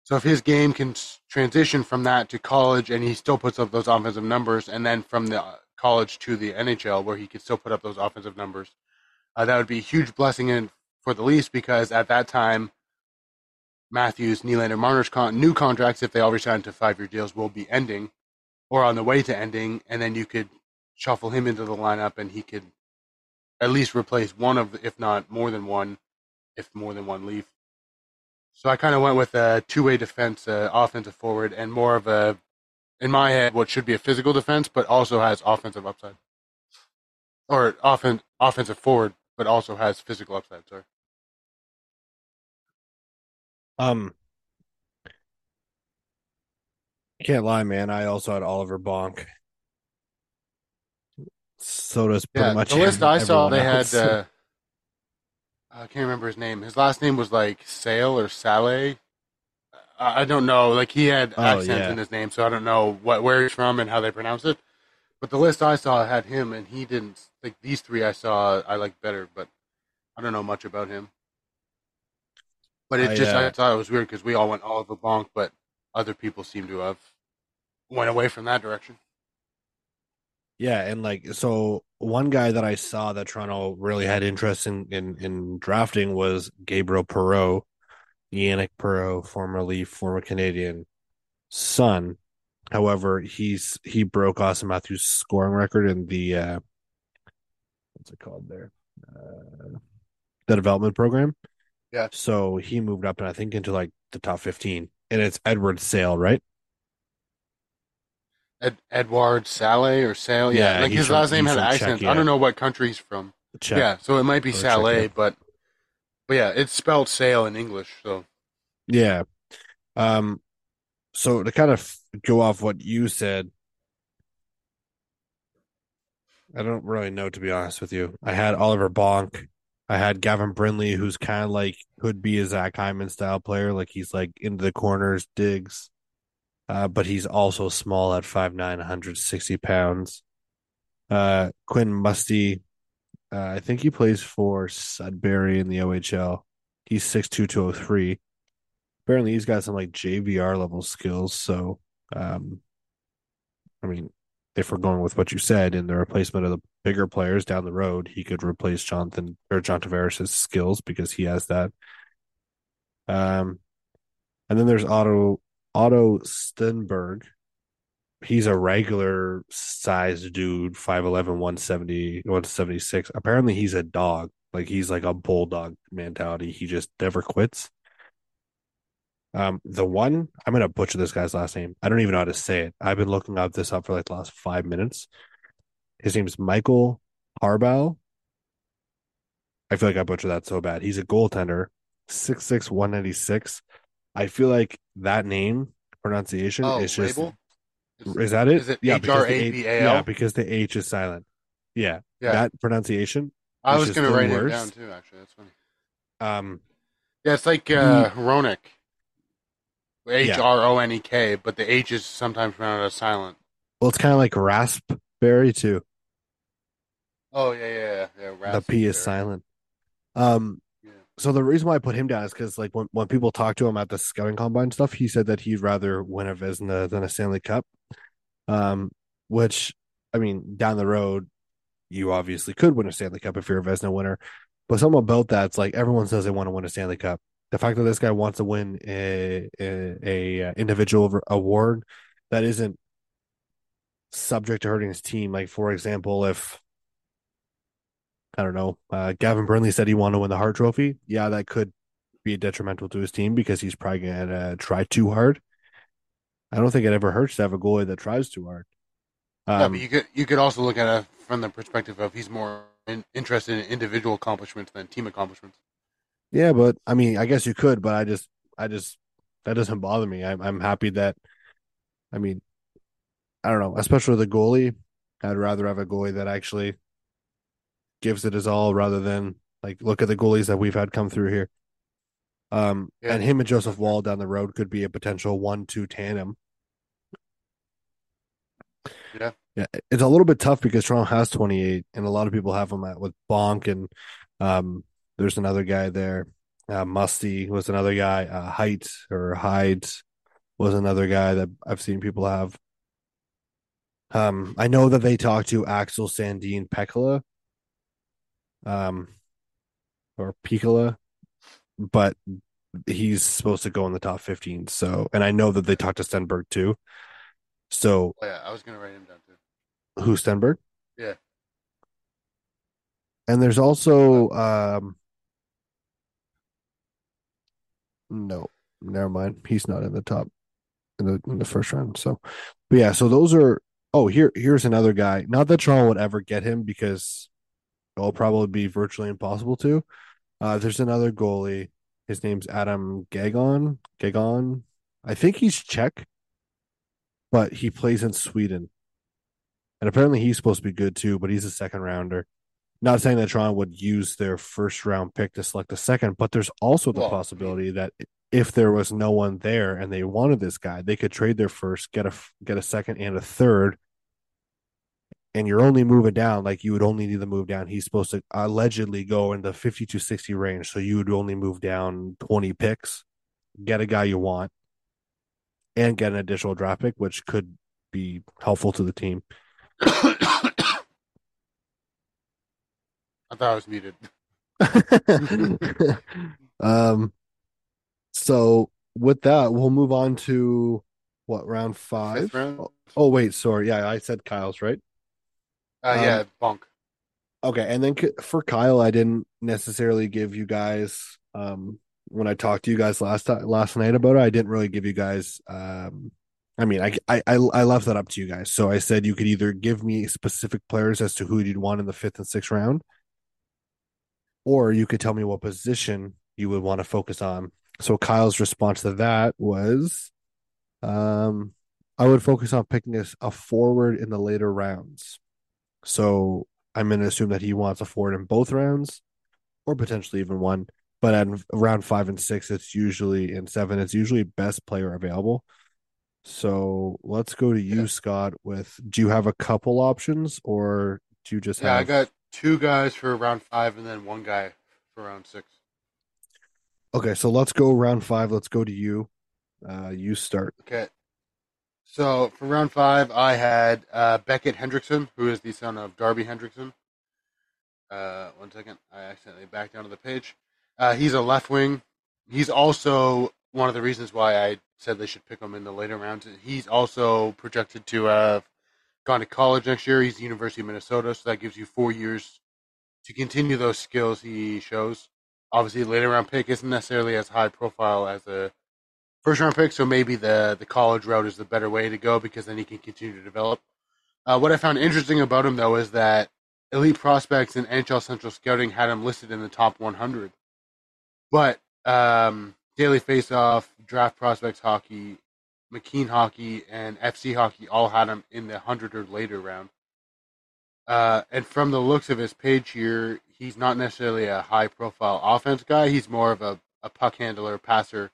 So if his game can transition from that to college and he still puts up those offensive numbers, and then from the college to the NHL where he could still put up those offensive numbers, uh, that would be a huge blessing in, for the Leafs because at that time, Matthews, Nylander, Marner's con- new contracts, if they all resign to five year deals, will be ending or on the way to ending, and then you could shuffle him into the lineup and he could at least replace one of, if not more than one, if more than one Leaf. So I kind of went with a two-way defense, uh, offensive forward, and more of a, in my head, what should be a physical defense, but also has offensive upside, or offen- offensive forward, but also has physical upside. Sorry. Um, can't lie, man. I also had Oliver Bonk. So does pretty Yeah, much the list I saw, they else. had. Uh, I can't remember his name. His last name was like Sale or Saleh. I I don't know. Like he had Oh, accents yeah. in his name, so I don't know what where he's from and how they pronounce it. But the list I saw had him, and he didn't. Like these three, I saw I like better, but I don't know much about him. But it I, just I uh, thought it was weird because we all went Oliver Bonk, but other people seem to have went away from that direction. Yeah, and like so one guy that I saw that Toronto really had interest in in, in drafting was Gabriel Perreault, Yanick Perreault, formerly former Canadian son. However, he's he broke Austin Matthews' scoring record in the uh what's it called there? Uh, the development program. Yeah. So he moved up and I think into like the top 15. And it's Edward Sale, right? Ed, Edward Saleh or Sale, yeah, Yeah, like his from- last name had an accent. I don't know what country he's from. Check. Yeah, so it might be Or Saleh, but but yeah, it's spelled Sale in English. So Yeah. Um, so to kind of go off what you said, I don't really know to be honest with you. I had Oliver Bonk. I had Gavin Brindley, who's kind of like could be a Zach Hyman style player, like he's like into the corners, digs. Uh, but he's also small at 5'9", 160 pounds. Uh, Quinn Musty, uh, I think he plays for Sudbury in the OHL. He's 6'2", 203 apparently he's got some like JVR level skills. So, um, I mean, if we're going with what you said in the replacement of the bigger players down the road, he could replace Jonathan or John Tavares' skills because he has that. Um, and then there's Otto Otto Stenberg. He's a regular sized dude, 5'11, 170, 176. Apparently he's a dog. Like he's like a bulldog mentality. He just never quits. Um, the one I'm gonna butcher this guy's last name. I don't even know how to say it. I've been looking up this up for like the last five minutes. His name's Michael Harbaugh. I feel like I butchered that so bad. He's a goaltender, 6'6", 196. I feel like that name pronunciation oh, is just label. Is- is that it? Is it yeah, H because R the A H- B A Yeah, because the H is silent. Yeah, Yeah, that pronunciation. I was gonna the write it down too. Actually, that's funny. Um, Yeah, it's like uh, Hronek. H R O N E K, but the H is sometimes pronounced as silent. well, it's kind of like raspberry too. Oh yeah, yeah, yeah. yeah the P is silent. Um, Yeah. so the reason why I put him down is because like when, when people talk to him at the scouting combine stuff, he said that he'd rather win a Vezina than a Stanley Cup. Um, which I mean, down the road, you obviously could win a Stanley Cup if you're a Vezina winner. But something about that, it's like everyone says they want to win a Stanley Cup. The fact that this guy wants to win a a, a uh, individual award that isn't subject to hurting his team. Like for example, if I don't know, uh, Gavin Brindley said he wanted to win the Hart Trophy. Yeah, that could be detrimental to his team because he's probably going to try too hard. I don't think it ever hurts to have a goalie that tries too hard. Um, but you could you could also look at it from the perspective of he's more in, interested in individual accomplishments than team accomplishments. yeah, but I mean, I guess you could, but I just, I just, that doesn't bother me. I'm, I'm happy that, I mean, I don't know, especially the goalie. I'd rather have a goalie that actually gives it his all rather than like look at the goalies that we've had come through here. Um, Yeah. and him and Joseph Woll down the road could be a potential one-two tandem. Yeah. Yeah, it's a little bit tough because Toronto has 28, and a lot of people have them at with Bonk, and um, there's another guy there. Uh, Musty was another guy. Uh, Height or Hyde was another guy that I've seen people have. Um, I know that they talked to Axel Sandine Pekala, um, or Piccola, but he's supposed to go in the top 15. So, and I know that they talked to Stenberg too. So, Oh, yeah, I was gonna write him down too. who Stenberg? Yeah. And there's also um no, never mind. He's not in the top in the in the first round. So but yeah, so those are oh here here's another guy. Not that Toronto would ever get him because it'll probably be virtually impossible to. Uh there's another goalie. His name's Adam Gajan. Gajan. I think he's Czech, but he plays in Sweden. And apparently he's supposed to be good too, but he's a second rounder. Not saying that Toronto would use their first round pick to select a second, but there's also the Well, possibility that if there was no one there and they wanted this guy, they could trade their first, get a get a second and a third, and you're only moving down like you would only need to move down. He's supposed to allegedly go in the 50 to 60 range, so you would only move down 20 picks, get a guy you want, and get an additional draft pick, which could be helpful to the team. I thought I was muted. <laughs> um, so with that, we'll move on to what round five? Round. Oh, oh, wait, sorry. Yeah, I said Kyle's right. Uh, Um, yeah, Bunk. Okay, and then for Kyle, I didn't necessarily give you guys um when I talked to you guys last time last night about it. I didn't really give you guys um. I mean, I, I I I left that up to you guys. So I said you could either give me specific players as to who you'd want in the fifth and sixth round, or you could tell me what position you would want to focus on. So Kyle's response to that was, um, I would focus on picking a, a forward in the later rounds. So I'm going to assume that he wants a forward in both rounds, or potentially even one. But at round five and six, it's usually in seven, it's usually best player available. So let's go to you, Yeah. Scott. With do you have a couple options, or do you just Yeah, I got two guys for round five and then one guy for round six. Okay, so let's go round five. Let's go to you. Uh, you start. Okay. So for round five, I had uh, Beckett Hendrickson, who is the son of Darby Hendrickson. Uh, one second, I accidentally backed down to the page. Uh, he's a left wing. He's also one of the reasons why I said they should pick him in the later rounds. He's also projected to have gone to college next year. He's the University of Minnesota, so that gives you four years to continue those skills he shows. Obviously, later round pick isn't necessarily as high profile as a first round pick, so maybe the the college route is the better way to go because then he can continue to develop. Uh, what I found interesting about him though is that Elite Prospects and NHL Central Scouting had him listed in the top 100, but um, Daily Faceoff, Draft Prospects Hockey, McKeen Hockey, and FC Hockey all had him in the hundred or later round. Uh, and from the looks of his page here, he's not necessarily a high profile offense guy. He's more of a, a puck handler, passer.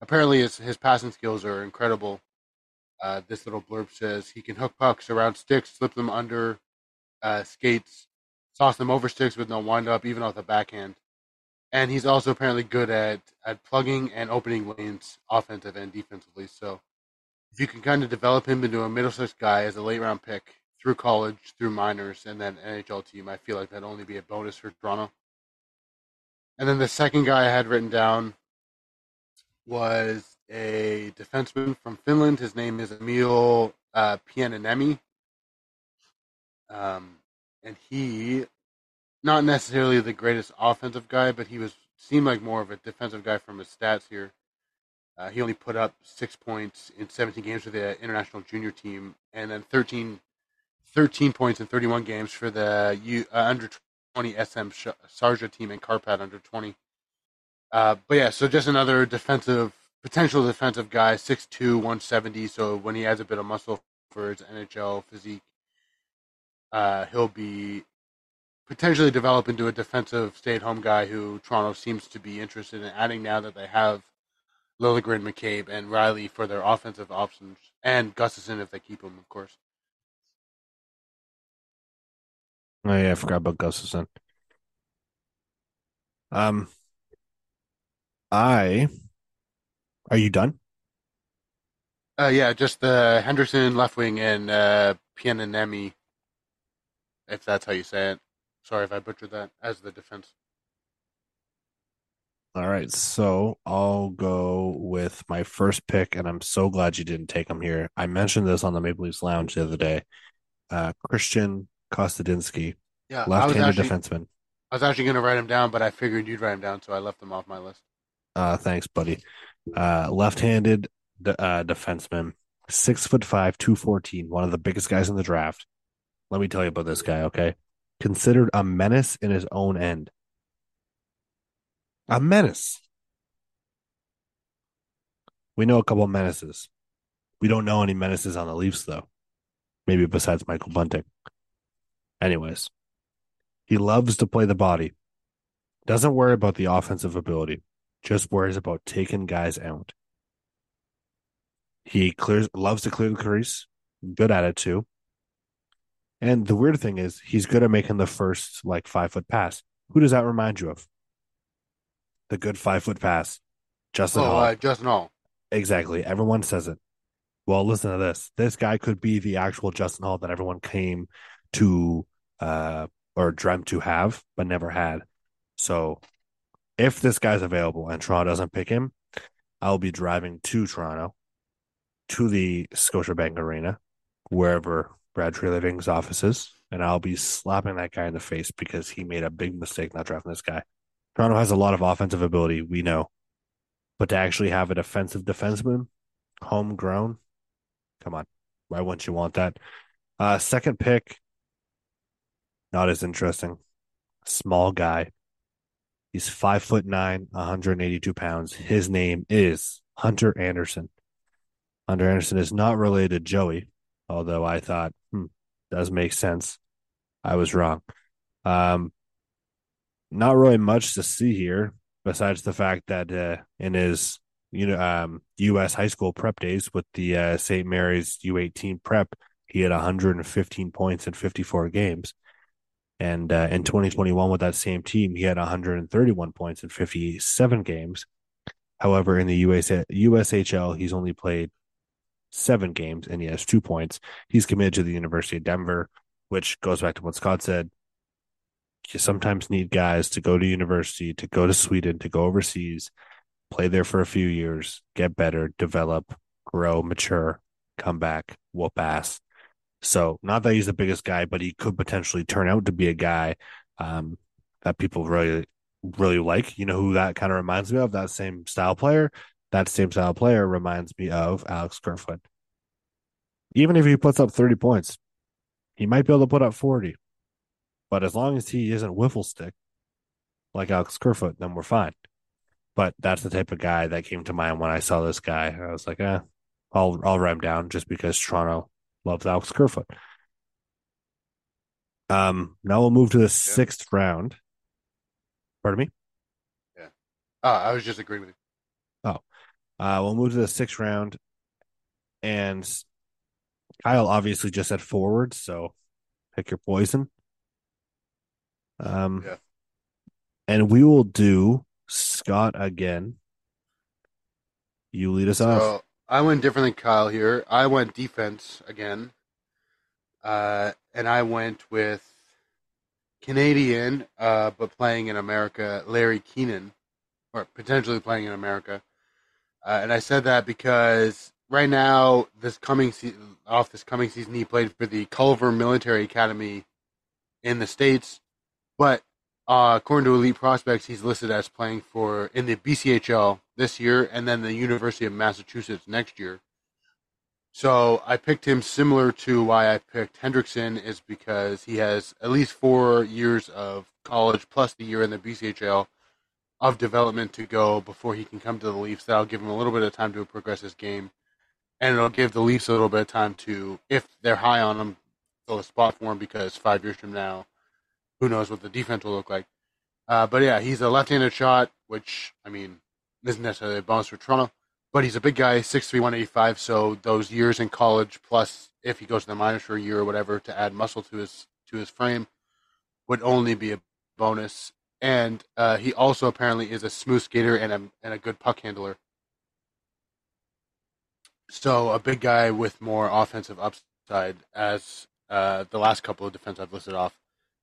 Apparently, his, his passing skills are incredible. Uh, this little blurb says he can hook pucks around sticks, slip them under uh, skates, toss them over sticks with no wind up, even off the backhand. And he's also apparently good at, at plugging and opening lanes, offensive and defensively. So if you can kind of develop him into a middle six guy as a late round pick through college, through minors, and then NHL team, I feel like that'd only be a bonus for Toronto. And then the second guy I had written down was a defenseman from Finland. His name is Emil uh, Pieniniemi. Um, and he, not necessarily the greatest offensive guy, but he was seemed like more of a defensive guy from his stats here. Uh, he only put up six points in 17 games for the international junior team, and then 13, 13 points in 31 games for the U, uh, under 20 SM Sarja team and Carpat under 20. Uh, but yeah, so just another defensive, potential defensive guy, 6'2", 170. So when he has a bit of muscle for his NHL physique, uh, he'll be potentially develop into a defensive stay-at-home guy who Toronto seems to be interested in adding now that they have Liljegren, McCabe, and Rielly for their offensive options, and Gustafsson if they keep him, of course. Oh yeah, I forgot about Gustafsson. Um, I are you done? Uh, yeah, just the Henderson left wing and uh, Piananemi, if that's how you say it. Sorry if I butchered that as the defense. All right, so I'll go with my first pick, and I'm so glad you didn't take him here. I mentioned this on the Maple Leafs Lounge the other day. Uh, Christian Kostadinsky, Yeah, left-handed actually defenseman. I was actually going to write him down, but I figured you'd write him down, so I left him off my list. Uh, thanks, buddy. Uh, left-handed de- uh, defenseman, six foot five, two fourteen, one of the biggest guys in the draft. Let me tell you about this guy, okay? Considered a menace in his own end. A menace. We know a couple of menaces. We don't know any menaces on the Leafs, though. Maybe besides Michael Bunting. Anyways, he loves to play the body. Doesn't worry about the offensive ability. Just worries about taking guys out. He clears, loves to clear the crease. Good at it too. And the weird thing is, he's good at making the first like five foot pass. Who does that remind you of? The good five foot pass. Justin Oh, Holl. uh, Justin Holl. Exactly. Everyone says it. Well, listen to this. This guy could be the actual Justin Holl that everyone came to uh or dreamt to have, but never had. So if this guy's available and Toronto doesn't pick him, I'll be driving to Toronto to the Scotiabank Arena, wherever Brad Treliving's office is, and I'll be slapping that guy in the face because he made a big mistake not drafting this guy. Toronto has a lot of offensive ability, we know, but to actually have a defensive defenseman, homegrown, come on, why wouldn't you want that? Uh, second pick, not as interesting. Small guy. He's five foot nine, 182 pounds. His name is Hunter Anderson. Hunter Anderson is not related to Joey, although I thought, hmm, does make sense. I was wrong. Um, not really much to see here besides the fact that uh, in his you know um, U.S. high school prep days with the uh, St. Mary's U18 prep, he had 115 points in 54 games. And uh, in 2021, with that same team, he had 131 points in 57 games. However, in the USA, USHL, he's only played seven games and he has two points. He's committed to the University of Denver, which goes back to what Scott said. You sometimes need guys to go to university, to go to Sweden, to go overseas, play there for a few years, get better, develop, grow, mature, come back, whoop ass. So not that he's the biggest guy, but he could potentially turn out to be a guy um, that people really, really like. You know who that kind of reminds me of? That same style player. That same style player reminds me of Alex Kerfoot. Even if he puts up 30 points, he might be able to put up 40. But as long as he isn't wiffle stick like Alex Kerfoot, then we're fine. But that's the type of guy that came to mind when I saw this guy. I was like, eh, I'll I'll him down just because Toronto loves Alex Kerfoot. Um, now we'll move to the sixth round. Pardon me. Yeah. Oh, I was just agreeing with you. Oh, uh, we'll move to the sixth round, and Kyle obviously just said forward, so pick your poison. Um, Yeah. and we will do Scott again. You lead us off. I went different than Kyle here. I went defense again, uh, and I went with Canadian, uh, but playing in America, Larry Keenan, or potentially playing in America. Uh, and I said that because right now, this coming se- off this coming season, he played for the Culver Military Academy in the states, but uh, according to Elite Prospects, he's listed as playing for in the BCHL this year, and then the University of Massachusetts next year. So I picked him similar to why I picked Hendrickson is because he has at least four years of college plus the year in the BCHL of development to go before he can come to the Leafs. That'll give him a little bit of time to progress his game, and it'll give the Leafs a little bit of time to, if they're high on him, fill a spot for him because five years from now, who knows what the defense will look like. Uh, but yeah, he's a left-handed shot, which I mean isn't necessarily a bonus for Toronto, but he's a big guy, 6'3", 185, So those years in college, plus if he goes to the minors for a year or whatever to add muscle to his to his frame, would only be a bonus. And uh, he also apparently is a smooth skater and a and a good puck handler. So a big guy with more offensive upside, as uh, the last couple of defense I've listed off,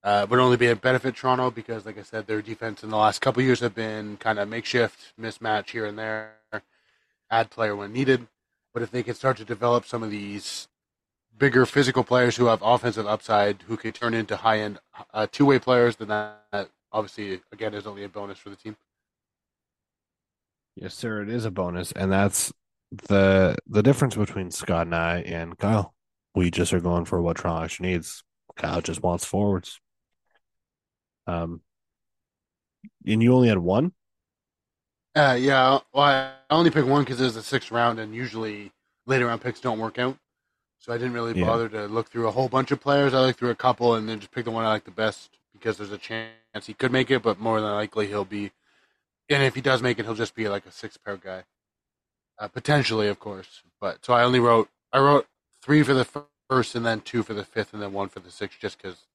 uh, would only be a benefit Toronto because, like I said, their defense in the last couple years have been kind of makeshift, mismatch here and there, add player when needed. But if they can start to develop some of these bigger physical players who have offensive upside, who can turn into high end uh, two way players, then that obviously again is only a bonus for the team. Yes, sir. It is a bonus, and that's the the difference between Scott and I and Kyle. We just are going for what Toronto needs. Kyle just wants forwards. Um, and you only had one. Uh, yeah, well, I only picked one because it was the sixth round, and usually later round picks don't work out. So I didn't really Yeah. bother to look through a whole bunch of players. I looked through a couple, and then just picked the one I like the best because there's a chance he could make it, but more than likely he'll be. And if he does make it, he'll just be like a six pair guy, uh, potentially, of course. But so I only wrote I wrote three for the first, and then two for the fifth, and then one for the sixth, just because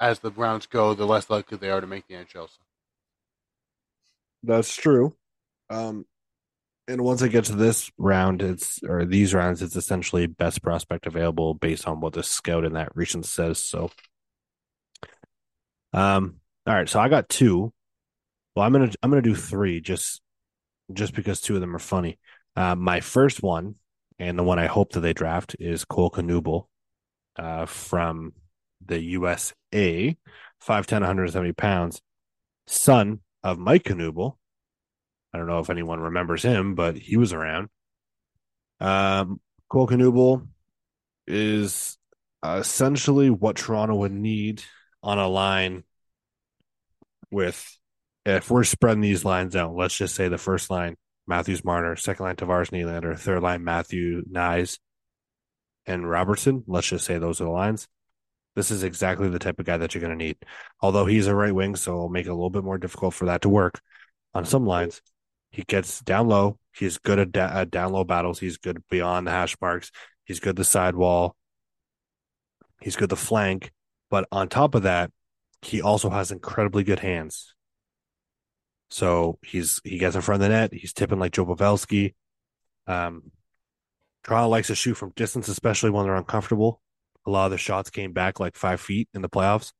as the rounds go, the less likely they are to make the NHL. That's true. Um, And once I get to this round, it's or these rounds, it's essentially best prospect available based on what the scout in that region says. So, um, all right. So I got two. Well, I'm gonna I'm gonna do three just just because two of them are funny. Uh, my first one and the one I hope that they draft is Cole Knuble, uh, from the USA, 5'10", 170 pounds, son of Mike Knuble. I don't know if anyone remembers him, but he was around. Um, Cole Knuble is essentially what Toronto would need on a line with if we're spreading these lines out, let's just say the first line, Matthews Marner, second line Tavares Nylander, third line Matthew Knies and Robertson. Let's just say those are the lines. This is exactly the type of guy that you're going to need. Although he's a right wing, so it'll make it a little bit more difficult for that to work on some lines. He gets down low. He's good at, da- at down low battles. He's good beyond the hash marks. He's good the sidewall. He's good the flank. But on top of that, he also has incredibly good hands. So he's he gets in front of the net. He's tipping like Joe Pavelski. Um, Toronto likes to shoot from distance, especially when they're uncomfortable. A lot of the shots came back like five feet in the playoffs.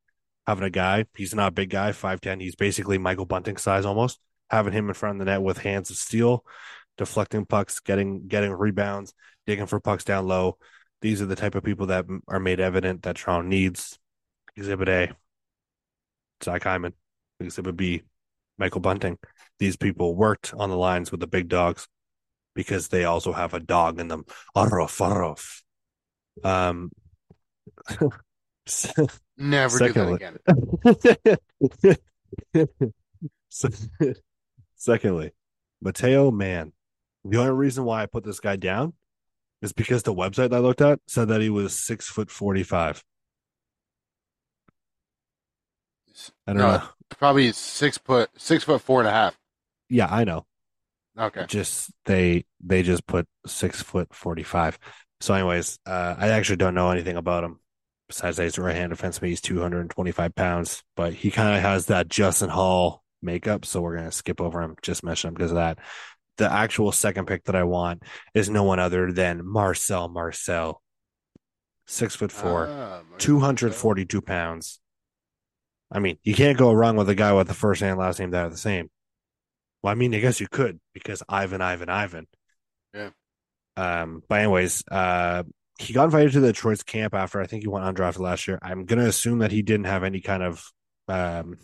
Having a guy, he's not a big guy, 5'10. He's basically Michael Bunting size almost. Having him in front of the net with hands of steel, deflecting pucks, getting getting rebounds, digging for pucks down low. These are the type of people that are made evident that Toronto needs. Exhibit A, Zach Hyman. Exhibit B, Michael Bunting. These people worked on the lines with the big dogs because they also have a dog in them. Um, Never secondly, do that again. <laughs> secondly, Mateo Man. The only reason why I put this guy down is because the website I looked at said that he was six foot forty five. I don't no, know. Probably six foot six foot four and a half. Yeah, I know. Okay. Just they they just put six foot forty five. So, anyways, uh, I actually don't know anything about him besides that he's a right-hand defenseman. He's two hundred and twenty-five pounds, but he kind of has that Justin Holl makeup. So we're gonna skip over him. Just mention him because of that. The actual second pick that I want is no one other than Marcel Marcel, six foot four, ah, two hundred forty-two pounds. I mean, you can't go wrong with a guy with the first and last name that are the same. Well, I mean, I guess you could because Ivan, Ivan, Ivan. Yeah. Um, but anyways, uh, he got invited to the Detroit's camp after I think he went undrafted last year. I'm gonna assume that he didn't have any kind of um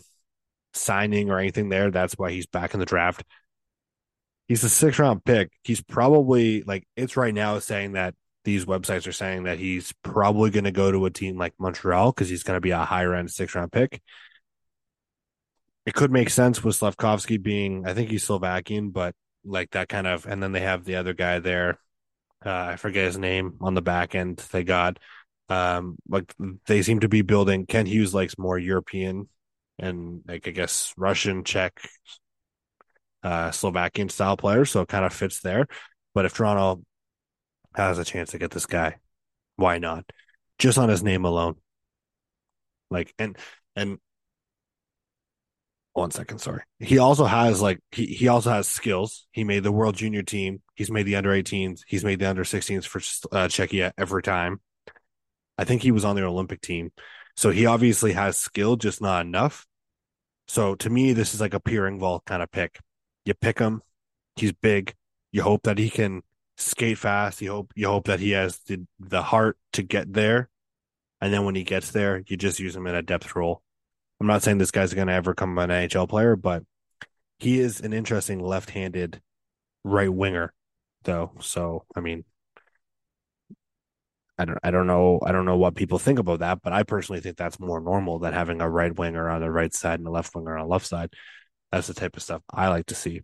signing or anything there. That's why he's back in the draft. He's a six round pick. He's probably like it's right now saying that these websites are saying that he's probably going to go to a team like Montreal because he's going to be a higher end six round pick it could make sense with Slafkovsky being, I think he's Slovakian, but like that kind of, and then they have the other guy there. Uh, I forget his name on the back end. They got, um, like they seem to be building. Kent Hughes likes more European and like I guess Russian, Czech, uh, Slovakian style players, so it kind of fits there. But if Toronto has a chance to get this guy, why not? Just on his name alone. Like and and one second, sorry. He also has like he he also has skills. He made the World Junior team. He's made the under 18s. He's made the under 16s for uh, Czechia every time. I think he was on the Olympic team. So he obviously has skill, just not enough. So to me, this is like a Pierre Engvall kind of pick. You pick him. He's big. You hope that he can skate fast. You hope you hope that he has the the heart to get there. And then when he gets there, you just use him in a depth role. I'm not saying this guy's going to ever come an NHL player, but he is an interesting left-handed right winger, though. So, I mean, I don't, I don't know, I don't know what people think about that, but I personally think that's more normal than having a right winger on the right side and a left winger on the left side. That's the type of stuff I like to see.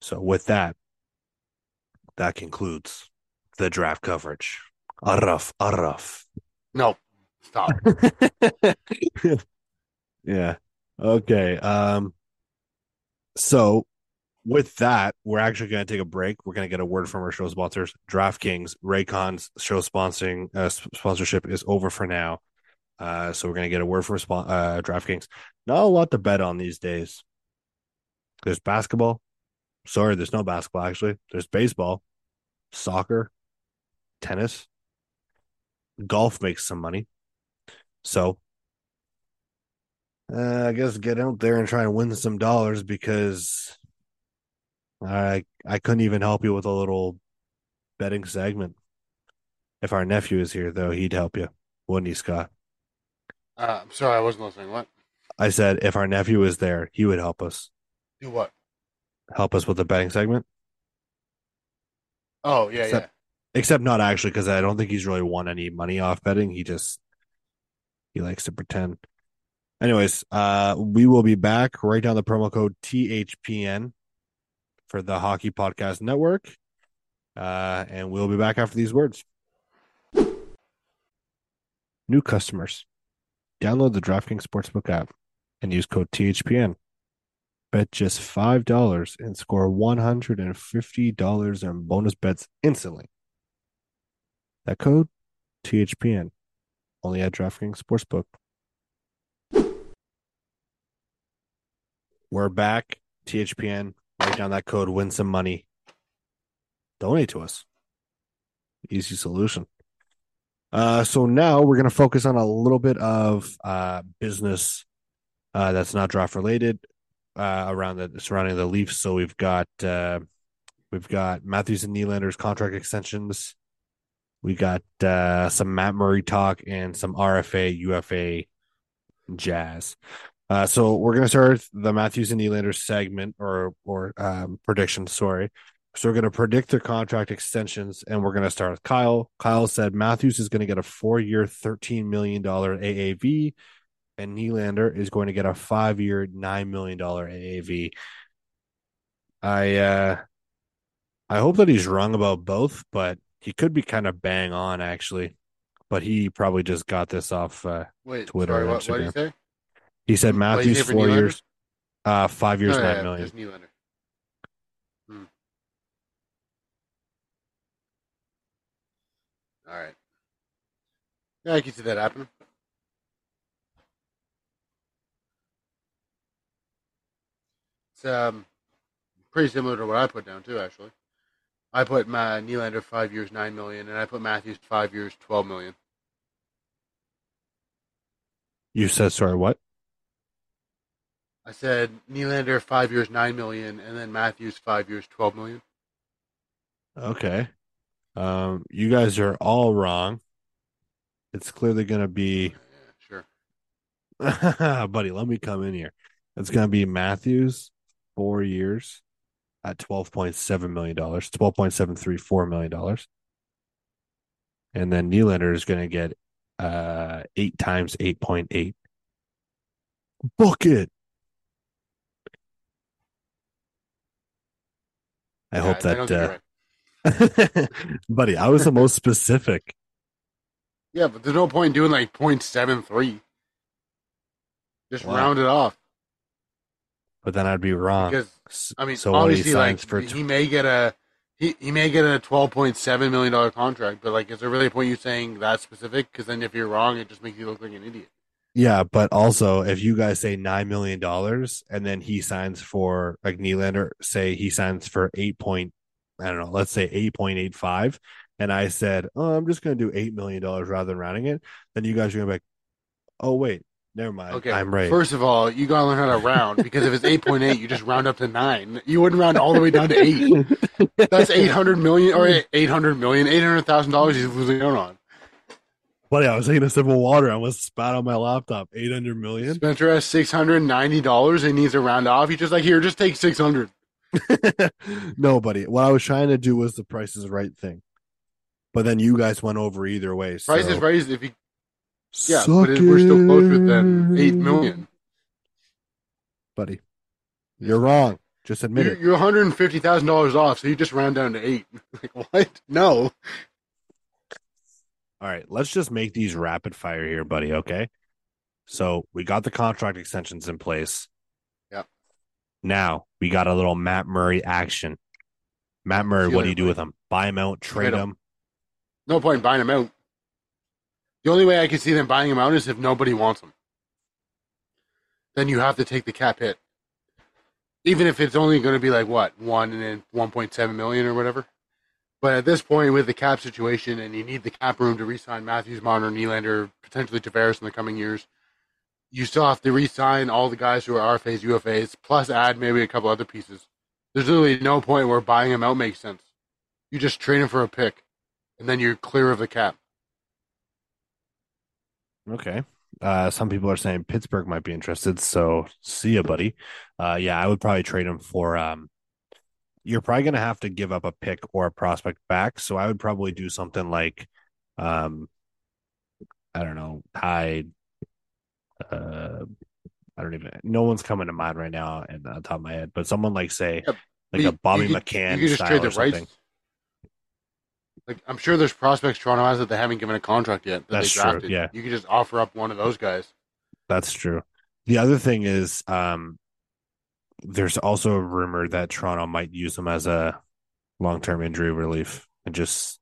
So, with that, that concludes the draft coverage. Arraf, arraf. No, stop. <laughs> Yeah. Okay. Um so with that, we're actually going to take a break. We're going to get a word from our show sponsors, DraftKings. Raycon's show sponsoring uh, sponsorship is over for now. Uh, so we're going to get a word from uh, DraftKings. Not a lot to bet on these days. There's basketball, Sorry, there's no basketball actually. There's baseball, soccer, tennis, golf makes some money. So uh, I guess get out there and try and win some dollars because I I couldn't even help you with a little betting segment. If our nephew is here, though, he'd help you, wouldn't he, Scott? Uh, I'm sorry, I wasn't listening. What? I said if our nephew was there, he would help us. Do what? Help us with the betting segment. Oh yeah, Except- yeah. Except not actually, because I don't think he's really won any money off betting. He just he likes to pretend. Anyways, uh, we will be back. Write down the promo code THPN for the Hockey Podcast Network, uh, and we'll be back after these words. New customers, download the DraftKings Sportsbook app and use code THPN. Bet just five dollars and score one hundred and fifty dollars in bonus bets instantly. That code THPN only at DraftKings Sportsbook. We're back. THPN. Write down that code. Win some money. Donate to us. Easy solution. Uh, so now we're going to focus on a little bit of uh, business uh, that's not draft related uh, around the surrounding the Leafs. So we've got uh, we've got Matthews and Nylander's contract extensions. We got uh, some Matt Murray talk and some RFA UFA jazz. Uh, so we're gonna start the Matthews and Nylander segment or or um, prediction. Sorry. So we're gonna predict their contract extensions, and we're gonna start with Kyle. Kyle said Matthews is gonna get a four-year, thirteen million dollar AAV, and Nylander is going to get a five-year, nine million dollar AAV. I uh, I hope that he's wrong about both, but he could be kind of bang on actually. But he probably just got this off uh, Wait, Twitter sorry, what, what did you say? He said What did you Matthews four years, uh, five years, No, nine yeah, million. Hmm. All right. Yeah, I can see that happen. It's um pretty similar to what I put down too. Actually, I put my Nylander five years, nine million, and I put Matthews five years, twelve million. You said sorry, what? I said Nylander five years, nine million, and then Matthews five years, twelve million. Okay. Um, you guys are all wrong. It's clearly gonna be, Yeah, sure. <laughs> buddy. Let me come in here. It's gonna be Matthews, four years, at twelve point seven million dollars, twelve point seven three four million dollars, and then Nylander is gonna get uh eight times eight point eight. Book it. I Yeah, hope that, you're uh, right. <laughs> buddy. I was the most specific. Yeah, but there's no point in doing like 0.73. Just Wow. round it off. but then I'd be wrong. Because I mean, so when he obviously, like for he may get a he, he may get a 12.7 million dollar contract, but like, is there really a point you saying that specific? Because then if you're wrong, it just makes you look like an idiot. Yeah, but also if you guys say nine million dollars and then he signs for like Nylander, say he signs for eight point, I don't know, let's say eight point eight five, and I said, oh, I'm just gonna do eight million dollars rather than rounding it, then you guys are gonna be like, oh wait, never mind, Okay, I'm right. First of all, you gotta learn how to round because if it's 8.8, you just round up to nine. You wouldn't round all the way down to eight. <laughs> That's 800 million or 800 million, 800 thousand dollars he's losing out on. Buddy, I was taking a sip of water. I almost spat on my laptop. Eight hundred million. Spencer has 690 dollars and needs to round off. He's just like, here, just take 600. <laughs> no, buddy. What I was trying to do was the Price is Right thing, but then you guys went over either way. So. Price is right. If you Yeah, Suck but it, we're still closer than it. eight million. buddy. You're wrong. Just admit You're, it. you're one hundred and fifty thousand dollars off, so you just round down to eight. <laughs> like what? No. All right, let's just make these rapid fire here, buddy. Okay. So we got the contract extensions in place. Yep. Now we got a little Matt Murray action. Matt Murray, what do you do with him? Buy him out, trade him. him. No point in buying him out. The only way I can see them buying him out is if nobody wants him. Then you have to take the cap hit. even if it's only going to be like what one and then 1.7 million or whatever. But at this point, with the cap situation, and you need the cap room to re-sign Matthews, Marner, Nylander, potentially Tavares in the coming years, you still have to re-sign all the guys who are RFAs, UFAs, plus add maybe a couple other pieces. There's literally no point where buying him out makes sense. You just trade him for a pick, and then you're clear of the cap. Okay. Uh, some people are saying Pittsburgh might be interested. So see ya, buddy. Uh, yeah, I would probably trade him for. Um, you're probably gonna have to give up a pick or a prospect back. So I would probably do something like, um, I don't know, Hyde. Uh, I don't even. No one's coming to mind right now, and on top of my head, but someone like say, Yeah, like You- a Bobby you McMann You style or the rights. Like I'm sure there's prospects Toronto has that they haven't given a contract yet. That That's they true, yeah. You could just offer up one of those guys. That's true. The other thing is, um, there's also a rumor that Toronto might use him as a long-term injury relief and just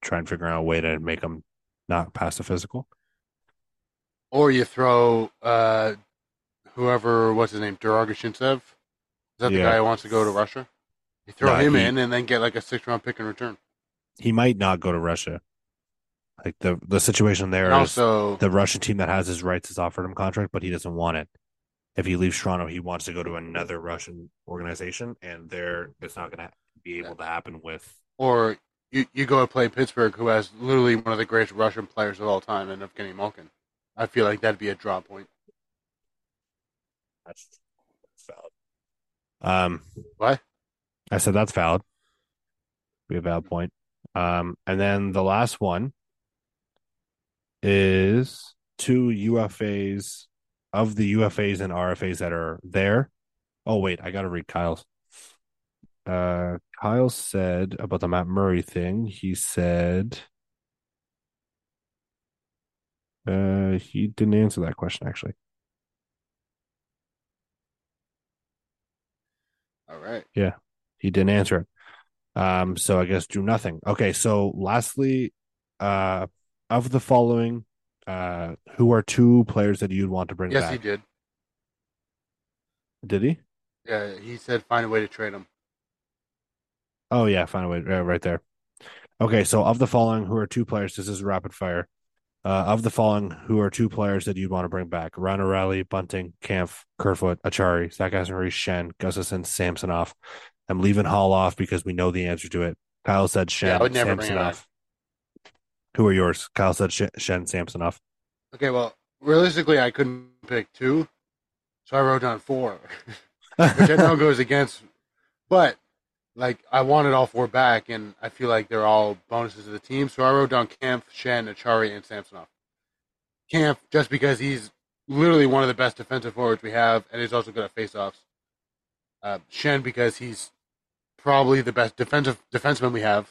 try and figure out a way to make him not pass the physical. Or you throw uh, whoever, what's his name, Der-Arguchintsev. Is that the Yeah. guy who wants to go to Russia? You throw him he- in and then get like a six round pick in return. He might not go to Russia. Like the the situation there And is also, the Russian team that has his rights has offered him contract, but he doesn't want it. If he leaves Toronto, he wants to go to another Russian organization, and there it's not going to be able to happen with. or you, you go and play Pittsburgh, who has literally one of the greatest Russian players of all time, and of Geno Malkin. I feel like that'd be a draw point. That's, that's valid. Um, What? I said that's valid. Be a valid point. Um, and then the last one is two UFAs of the UFAs and RFAs that are there. Oh wait, I gotta read Kyle's. Uh, Kyle said about the Matt Murray thing. He said, uh, he didn't answer that question actually. All right. Yeah, he didn't answer it. Um, so I guess do nothing. Okay, so lastly, uh, of the following, uh, who are two players that you'd want to bring back? Yes, back? he did. Did he? Yeah, he said find a way to trade him. Oh yeah, find a way right, right there. Okay, so of the following, who are two players? This is rapid fire. Uh, of the following, who are two players that you'd want to bring back? Ryan O'Reilly, Bunting, Kampf, Kerfoot, Acciari, Zach Aston Schenn, Gustafsson, Samsonov. I'm leaving Holl off because we know the answer to it. Kyle said Schenn, Yeah, I would never Samsonov. Who are yours? Kyle said Schenn, Schenn Samsonov. Okay, well, realistically, I couldn't pick two, so I wrote down four, <laughs> which I know goes against. But like, I wanted all four back, and I feel like they're all bonuses to the team. So I wrote down Kampf, Schenn, Acciari, and Samsonov. Kampf, just because he's literally one of the best defensive forwards we have, and he's also good at faceoffs. Uh, Schenn, because he's probably the best defensive defenseman we have.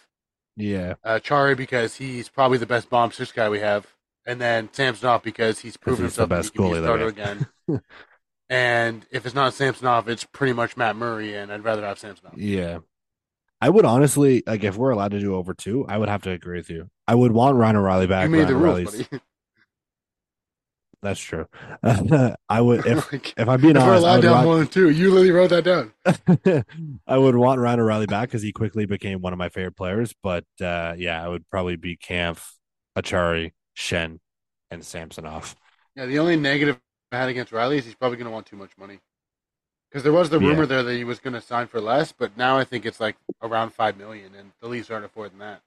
Yeah, Uh, Chari because he's probably the best bomb six guy we have, and then Samsonov because he's proven he's himself that he best can be a starter again. <laughs> and if it's not Samsonov, it's pretty much Matt Murray, and I'd rather have Samsonov. yeah. I would honestly like if we're allowed to do over two. I would have to agree with you. I would want Ryan O'Reilly back. You made the rules. <laughs> That's true. <laughs> I would <laughs> if Like, if I'm being if we're honest, I allowed would, down more than two, you literally wrote that down. <laughs> I would want Ryan O'Reilly back because he quickly became one of my favorite players. But uh, yeah, I would probably be Kampf, Acciari, Schenn, and Samsonov. Yeah, the only negative I had against Riley is he's probably going to want too much money. Because there was the Yeah. rumor there that he was going to sign for less, but now I think it's like around five million, and the Leafs aren't affording that.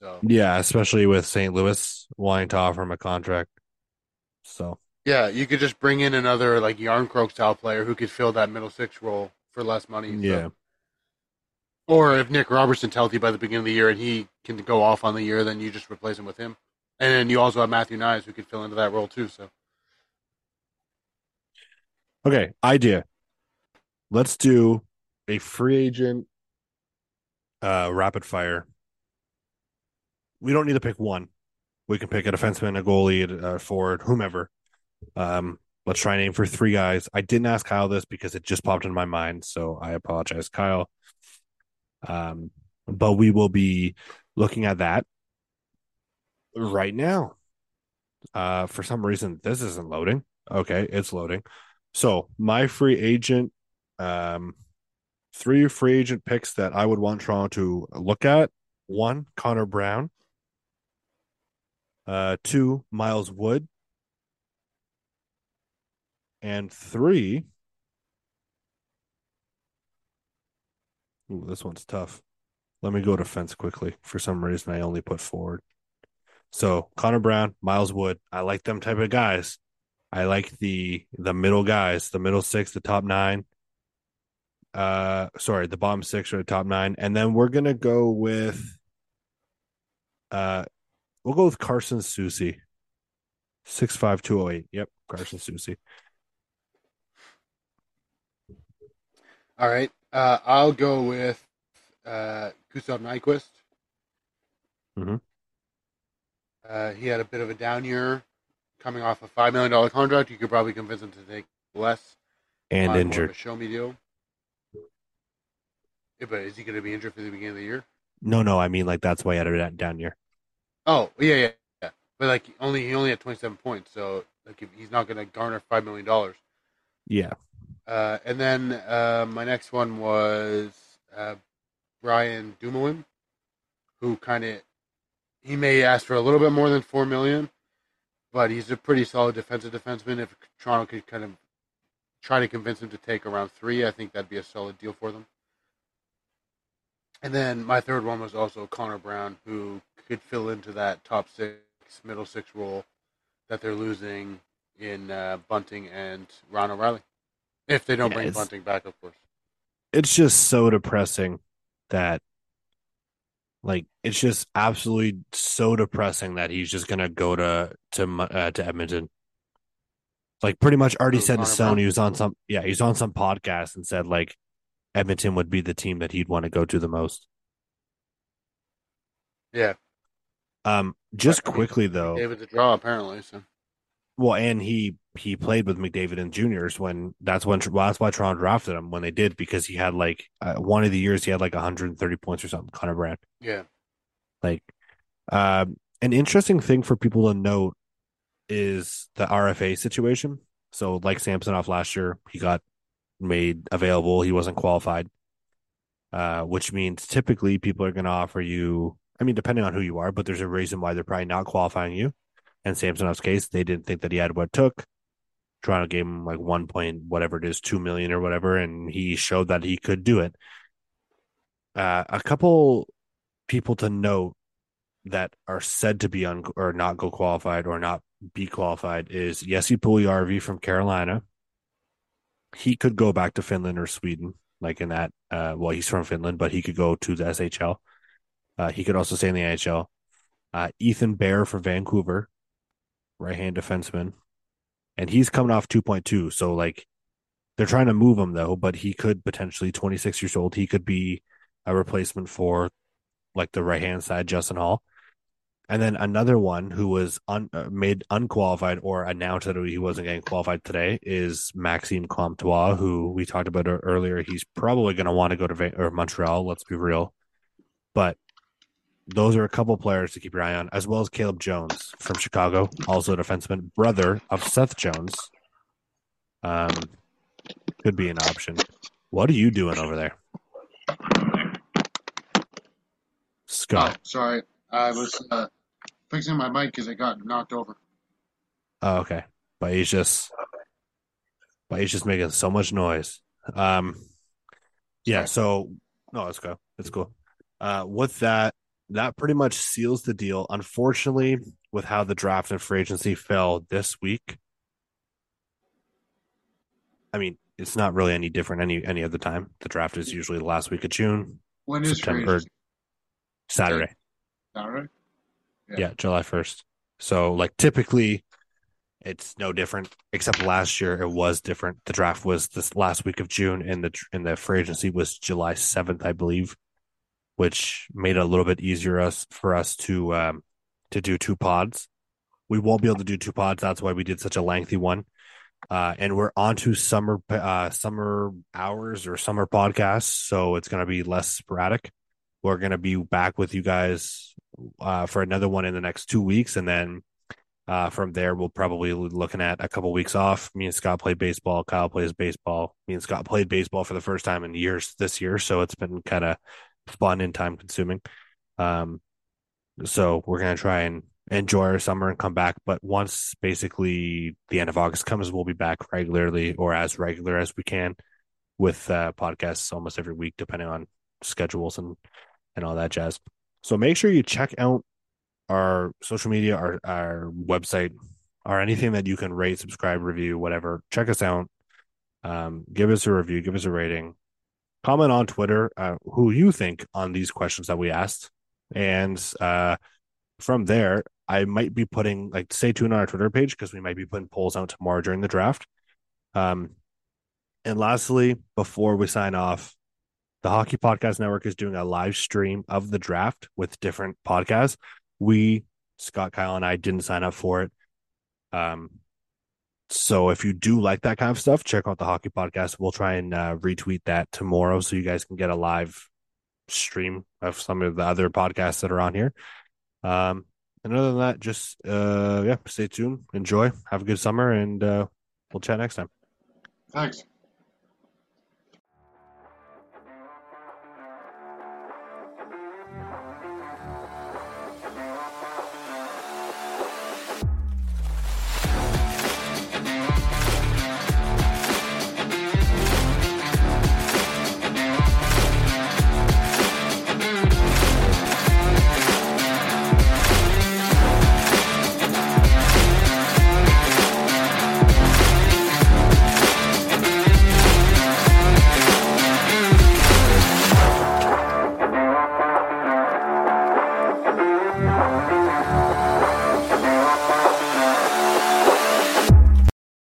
So Yeah, especially with St. Louis wanting to offer him a contract. So yeah, you could just bring in another like Jarnkrok style player who could fill that middle six role for less money. so- yeah, Or if Nick Robertson's healthy by the beginning of the year and he can go off on the year, then you just replace him with him. And then you also have Matthew Knies who could fill into that role too. So okay. Idea. Let's do a free agent, uh, rapid fire. We don't need to pick one. We can pick a defenseman, a goalie, a forward, whomever. Um, let's try and aim for three guys. I didn't ask Kyle this because it just popped in my mind, so I apologize, Kyle. Um, but we will be looking at that right now. Uh, for some reason, this isn't loading. Okay, it's loading. So my free agent Um, three free agent picks that I would want Toronto to look at. One, Connor Brown. Uh, two, Miles Wood. And three, ooh, this one's tough. Let me go defense quickly. For some reason, I only put forward. So Connor Brown, Miles Wood. I like them type of guys. I like the the middle guys, the middle six, the top nine. Uh, sorry, the bottom six or the top nine, and then we're gonna go with. Uh, we'll go with Carson Soucy. Six five two zero eight. Yep, Carson Soucy. All right. Uh, I'll go with uh, Gustav Nyquist. Mm-hmm. Uh, he had a bit of a down year coming off a $5 million contract. You could probably convince him to take less. And injured. show me deal. Yeah, but is he going to be injured for the beginning of the year? No, no, I mean like that's why I had it down here. Oh, yeah, yeah, yeah. But like only he only had 27 points, so like if he's not going to garner $5 million. Yeah. Uh, and then uh, my next one was uh, Brian Dumoulin, who kind of he may ask for a little bit more than four million, but he's a pretty solid defensive defenseman. If Toronto could kind of try to convince him to take around three, I think that'd be a solid deal for them. And then my third one was also Connor Brown, who could fill into that top six, middle six role that they're losing in uh, Bunting and Ryan O'Reilly. If they don't Yeah, bring Bunting back, of course. It's just so depressing that like it's just absolutely so depressing that he's just gonna go to to uh, to Edmonton. Like pretty much already Who, set in Connor stone. Brown? He was on some yeah, he's on some podcast and said like Edmonton would be the team that he'd want to go to the most. Yeah. Um, just I mean, quickly though, David's a draw, apparently. So well, and he he played with McDavid and juniors when that's when well, that's why Toronto drafted him when they did because he had like uh, one of the years he had like 130 points or something. Connor Brown. yeah, Like, um, an interesting thing for people to note is the RFA situation. So, like Samsonov last year, he got made available. He wasn't qualified, uh, which means typically people are going to offer you. I mean, depending on who you are, but there's a reason why they're probably not qualifying you. And Samsonov's case, they didn't think that he had what it took. Toronto gave him like one point, whatever it is, two million or whatever, and he showed that he could do it. Uh, a couple people to note that are said to be un or not go qualified or not be qualified is Jesse Puljujarvi from Carolina. He could go back to Finland or Sweden, like in that. Uh, well, he's from Finland, but he could go to the SHL. Uh, he could also stay in the NHL. Uh, Ethan Bear from Vancouver, right hand defenseman, and he's coming off two point two. So like, they're trying to move him though, but he could potentially twenty six years old. He could be a replacement for like the right hand side, Justin Holl. And then another one who was un, uh, made unqualified or announced that he wasn't getting qualified today is Maxime Comtois, who we talked about earlier. He's probably going to want to go to or Montreal. Let's be real, but those are a couple players to keep your eye on, as well as Caleb Jones from Chicago, also a defenseman, brother of Seth Jones. Um, could be an option. What are you doing over there, Scott? Oh, sorry, I was uh, fixing my mic because it got knocked over. Oh, okay. But he's just but he's just making so much noise. Um yeah, so no, it's cool. It's cool. Uh with that, that pretty much seals the deal. Unfortunately, with how the draft and free agency fell this week. I mean, it's not really any different any any other time. The draft is usually the last week of June, When is September agency? Saturday. Saturday? Yeah. Yeah, July 1st. So, like, typically it's no different, except last year it was different. The draft was this last week of June, and the and the free agency was July 7th, I believe, which made it a little bit easier us for us to um to do two pods. We won't be able to do two pods. That's why we did such a lengthy one. Uh, and we're on to summer uh, summer hours or summer podcasts, so it's going to be less sporadic. We're going to be back with you guys uh, for another one in the next two weeks, and then Uh, from there, we'll probably be looking at a couple weeks off. Me and Scott play baseball. Kyle plays baseball. Me and Scott played baseball for the first time in years this year, so it's been kind of fun and time consuming. Um, so we're gonna try and enjoy our summer and come back. But once basically the end of August comes, we'll be back regularly or as regular as we can with uh, podcasts almost every week, depending on schedules and and all that jazz. So make sure you check out our social media, our our website, or anything that you can rate, subscribe, review, whatever. Check us out. Um, give us a review, give us a rating. Comment on Twitter uh, who you think on these questions that we asked, and uh, from there, I might be putting like stay tuned on our Twitter page because we might be putting polls out tomorrow during the draft. Um, and lastly, before we sign off, the Hockey Podcast Network is doing a live stream of the draft with different podcasts. We, Scott, Kyle, and I didn't sign up for it. Um, so if you do like that kind of stuff, check out the Hockey Podcast. We'll try and uh, retweet that tomorrow so you guys can get a live stream of some of the other podcasts that are on here. Um, and other than that, just uh, yeah, stay tuned, enjoy, have a good summer, and uh, we'll chat next time. Thanks.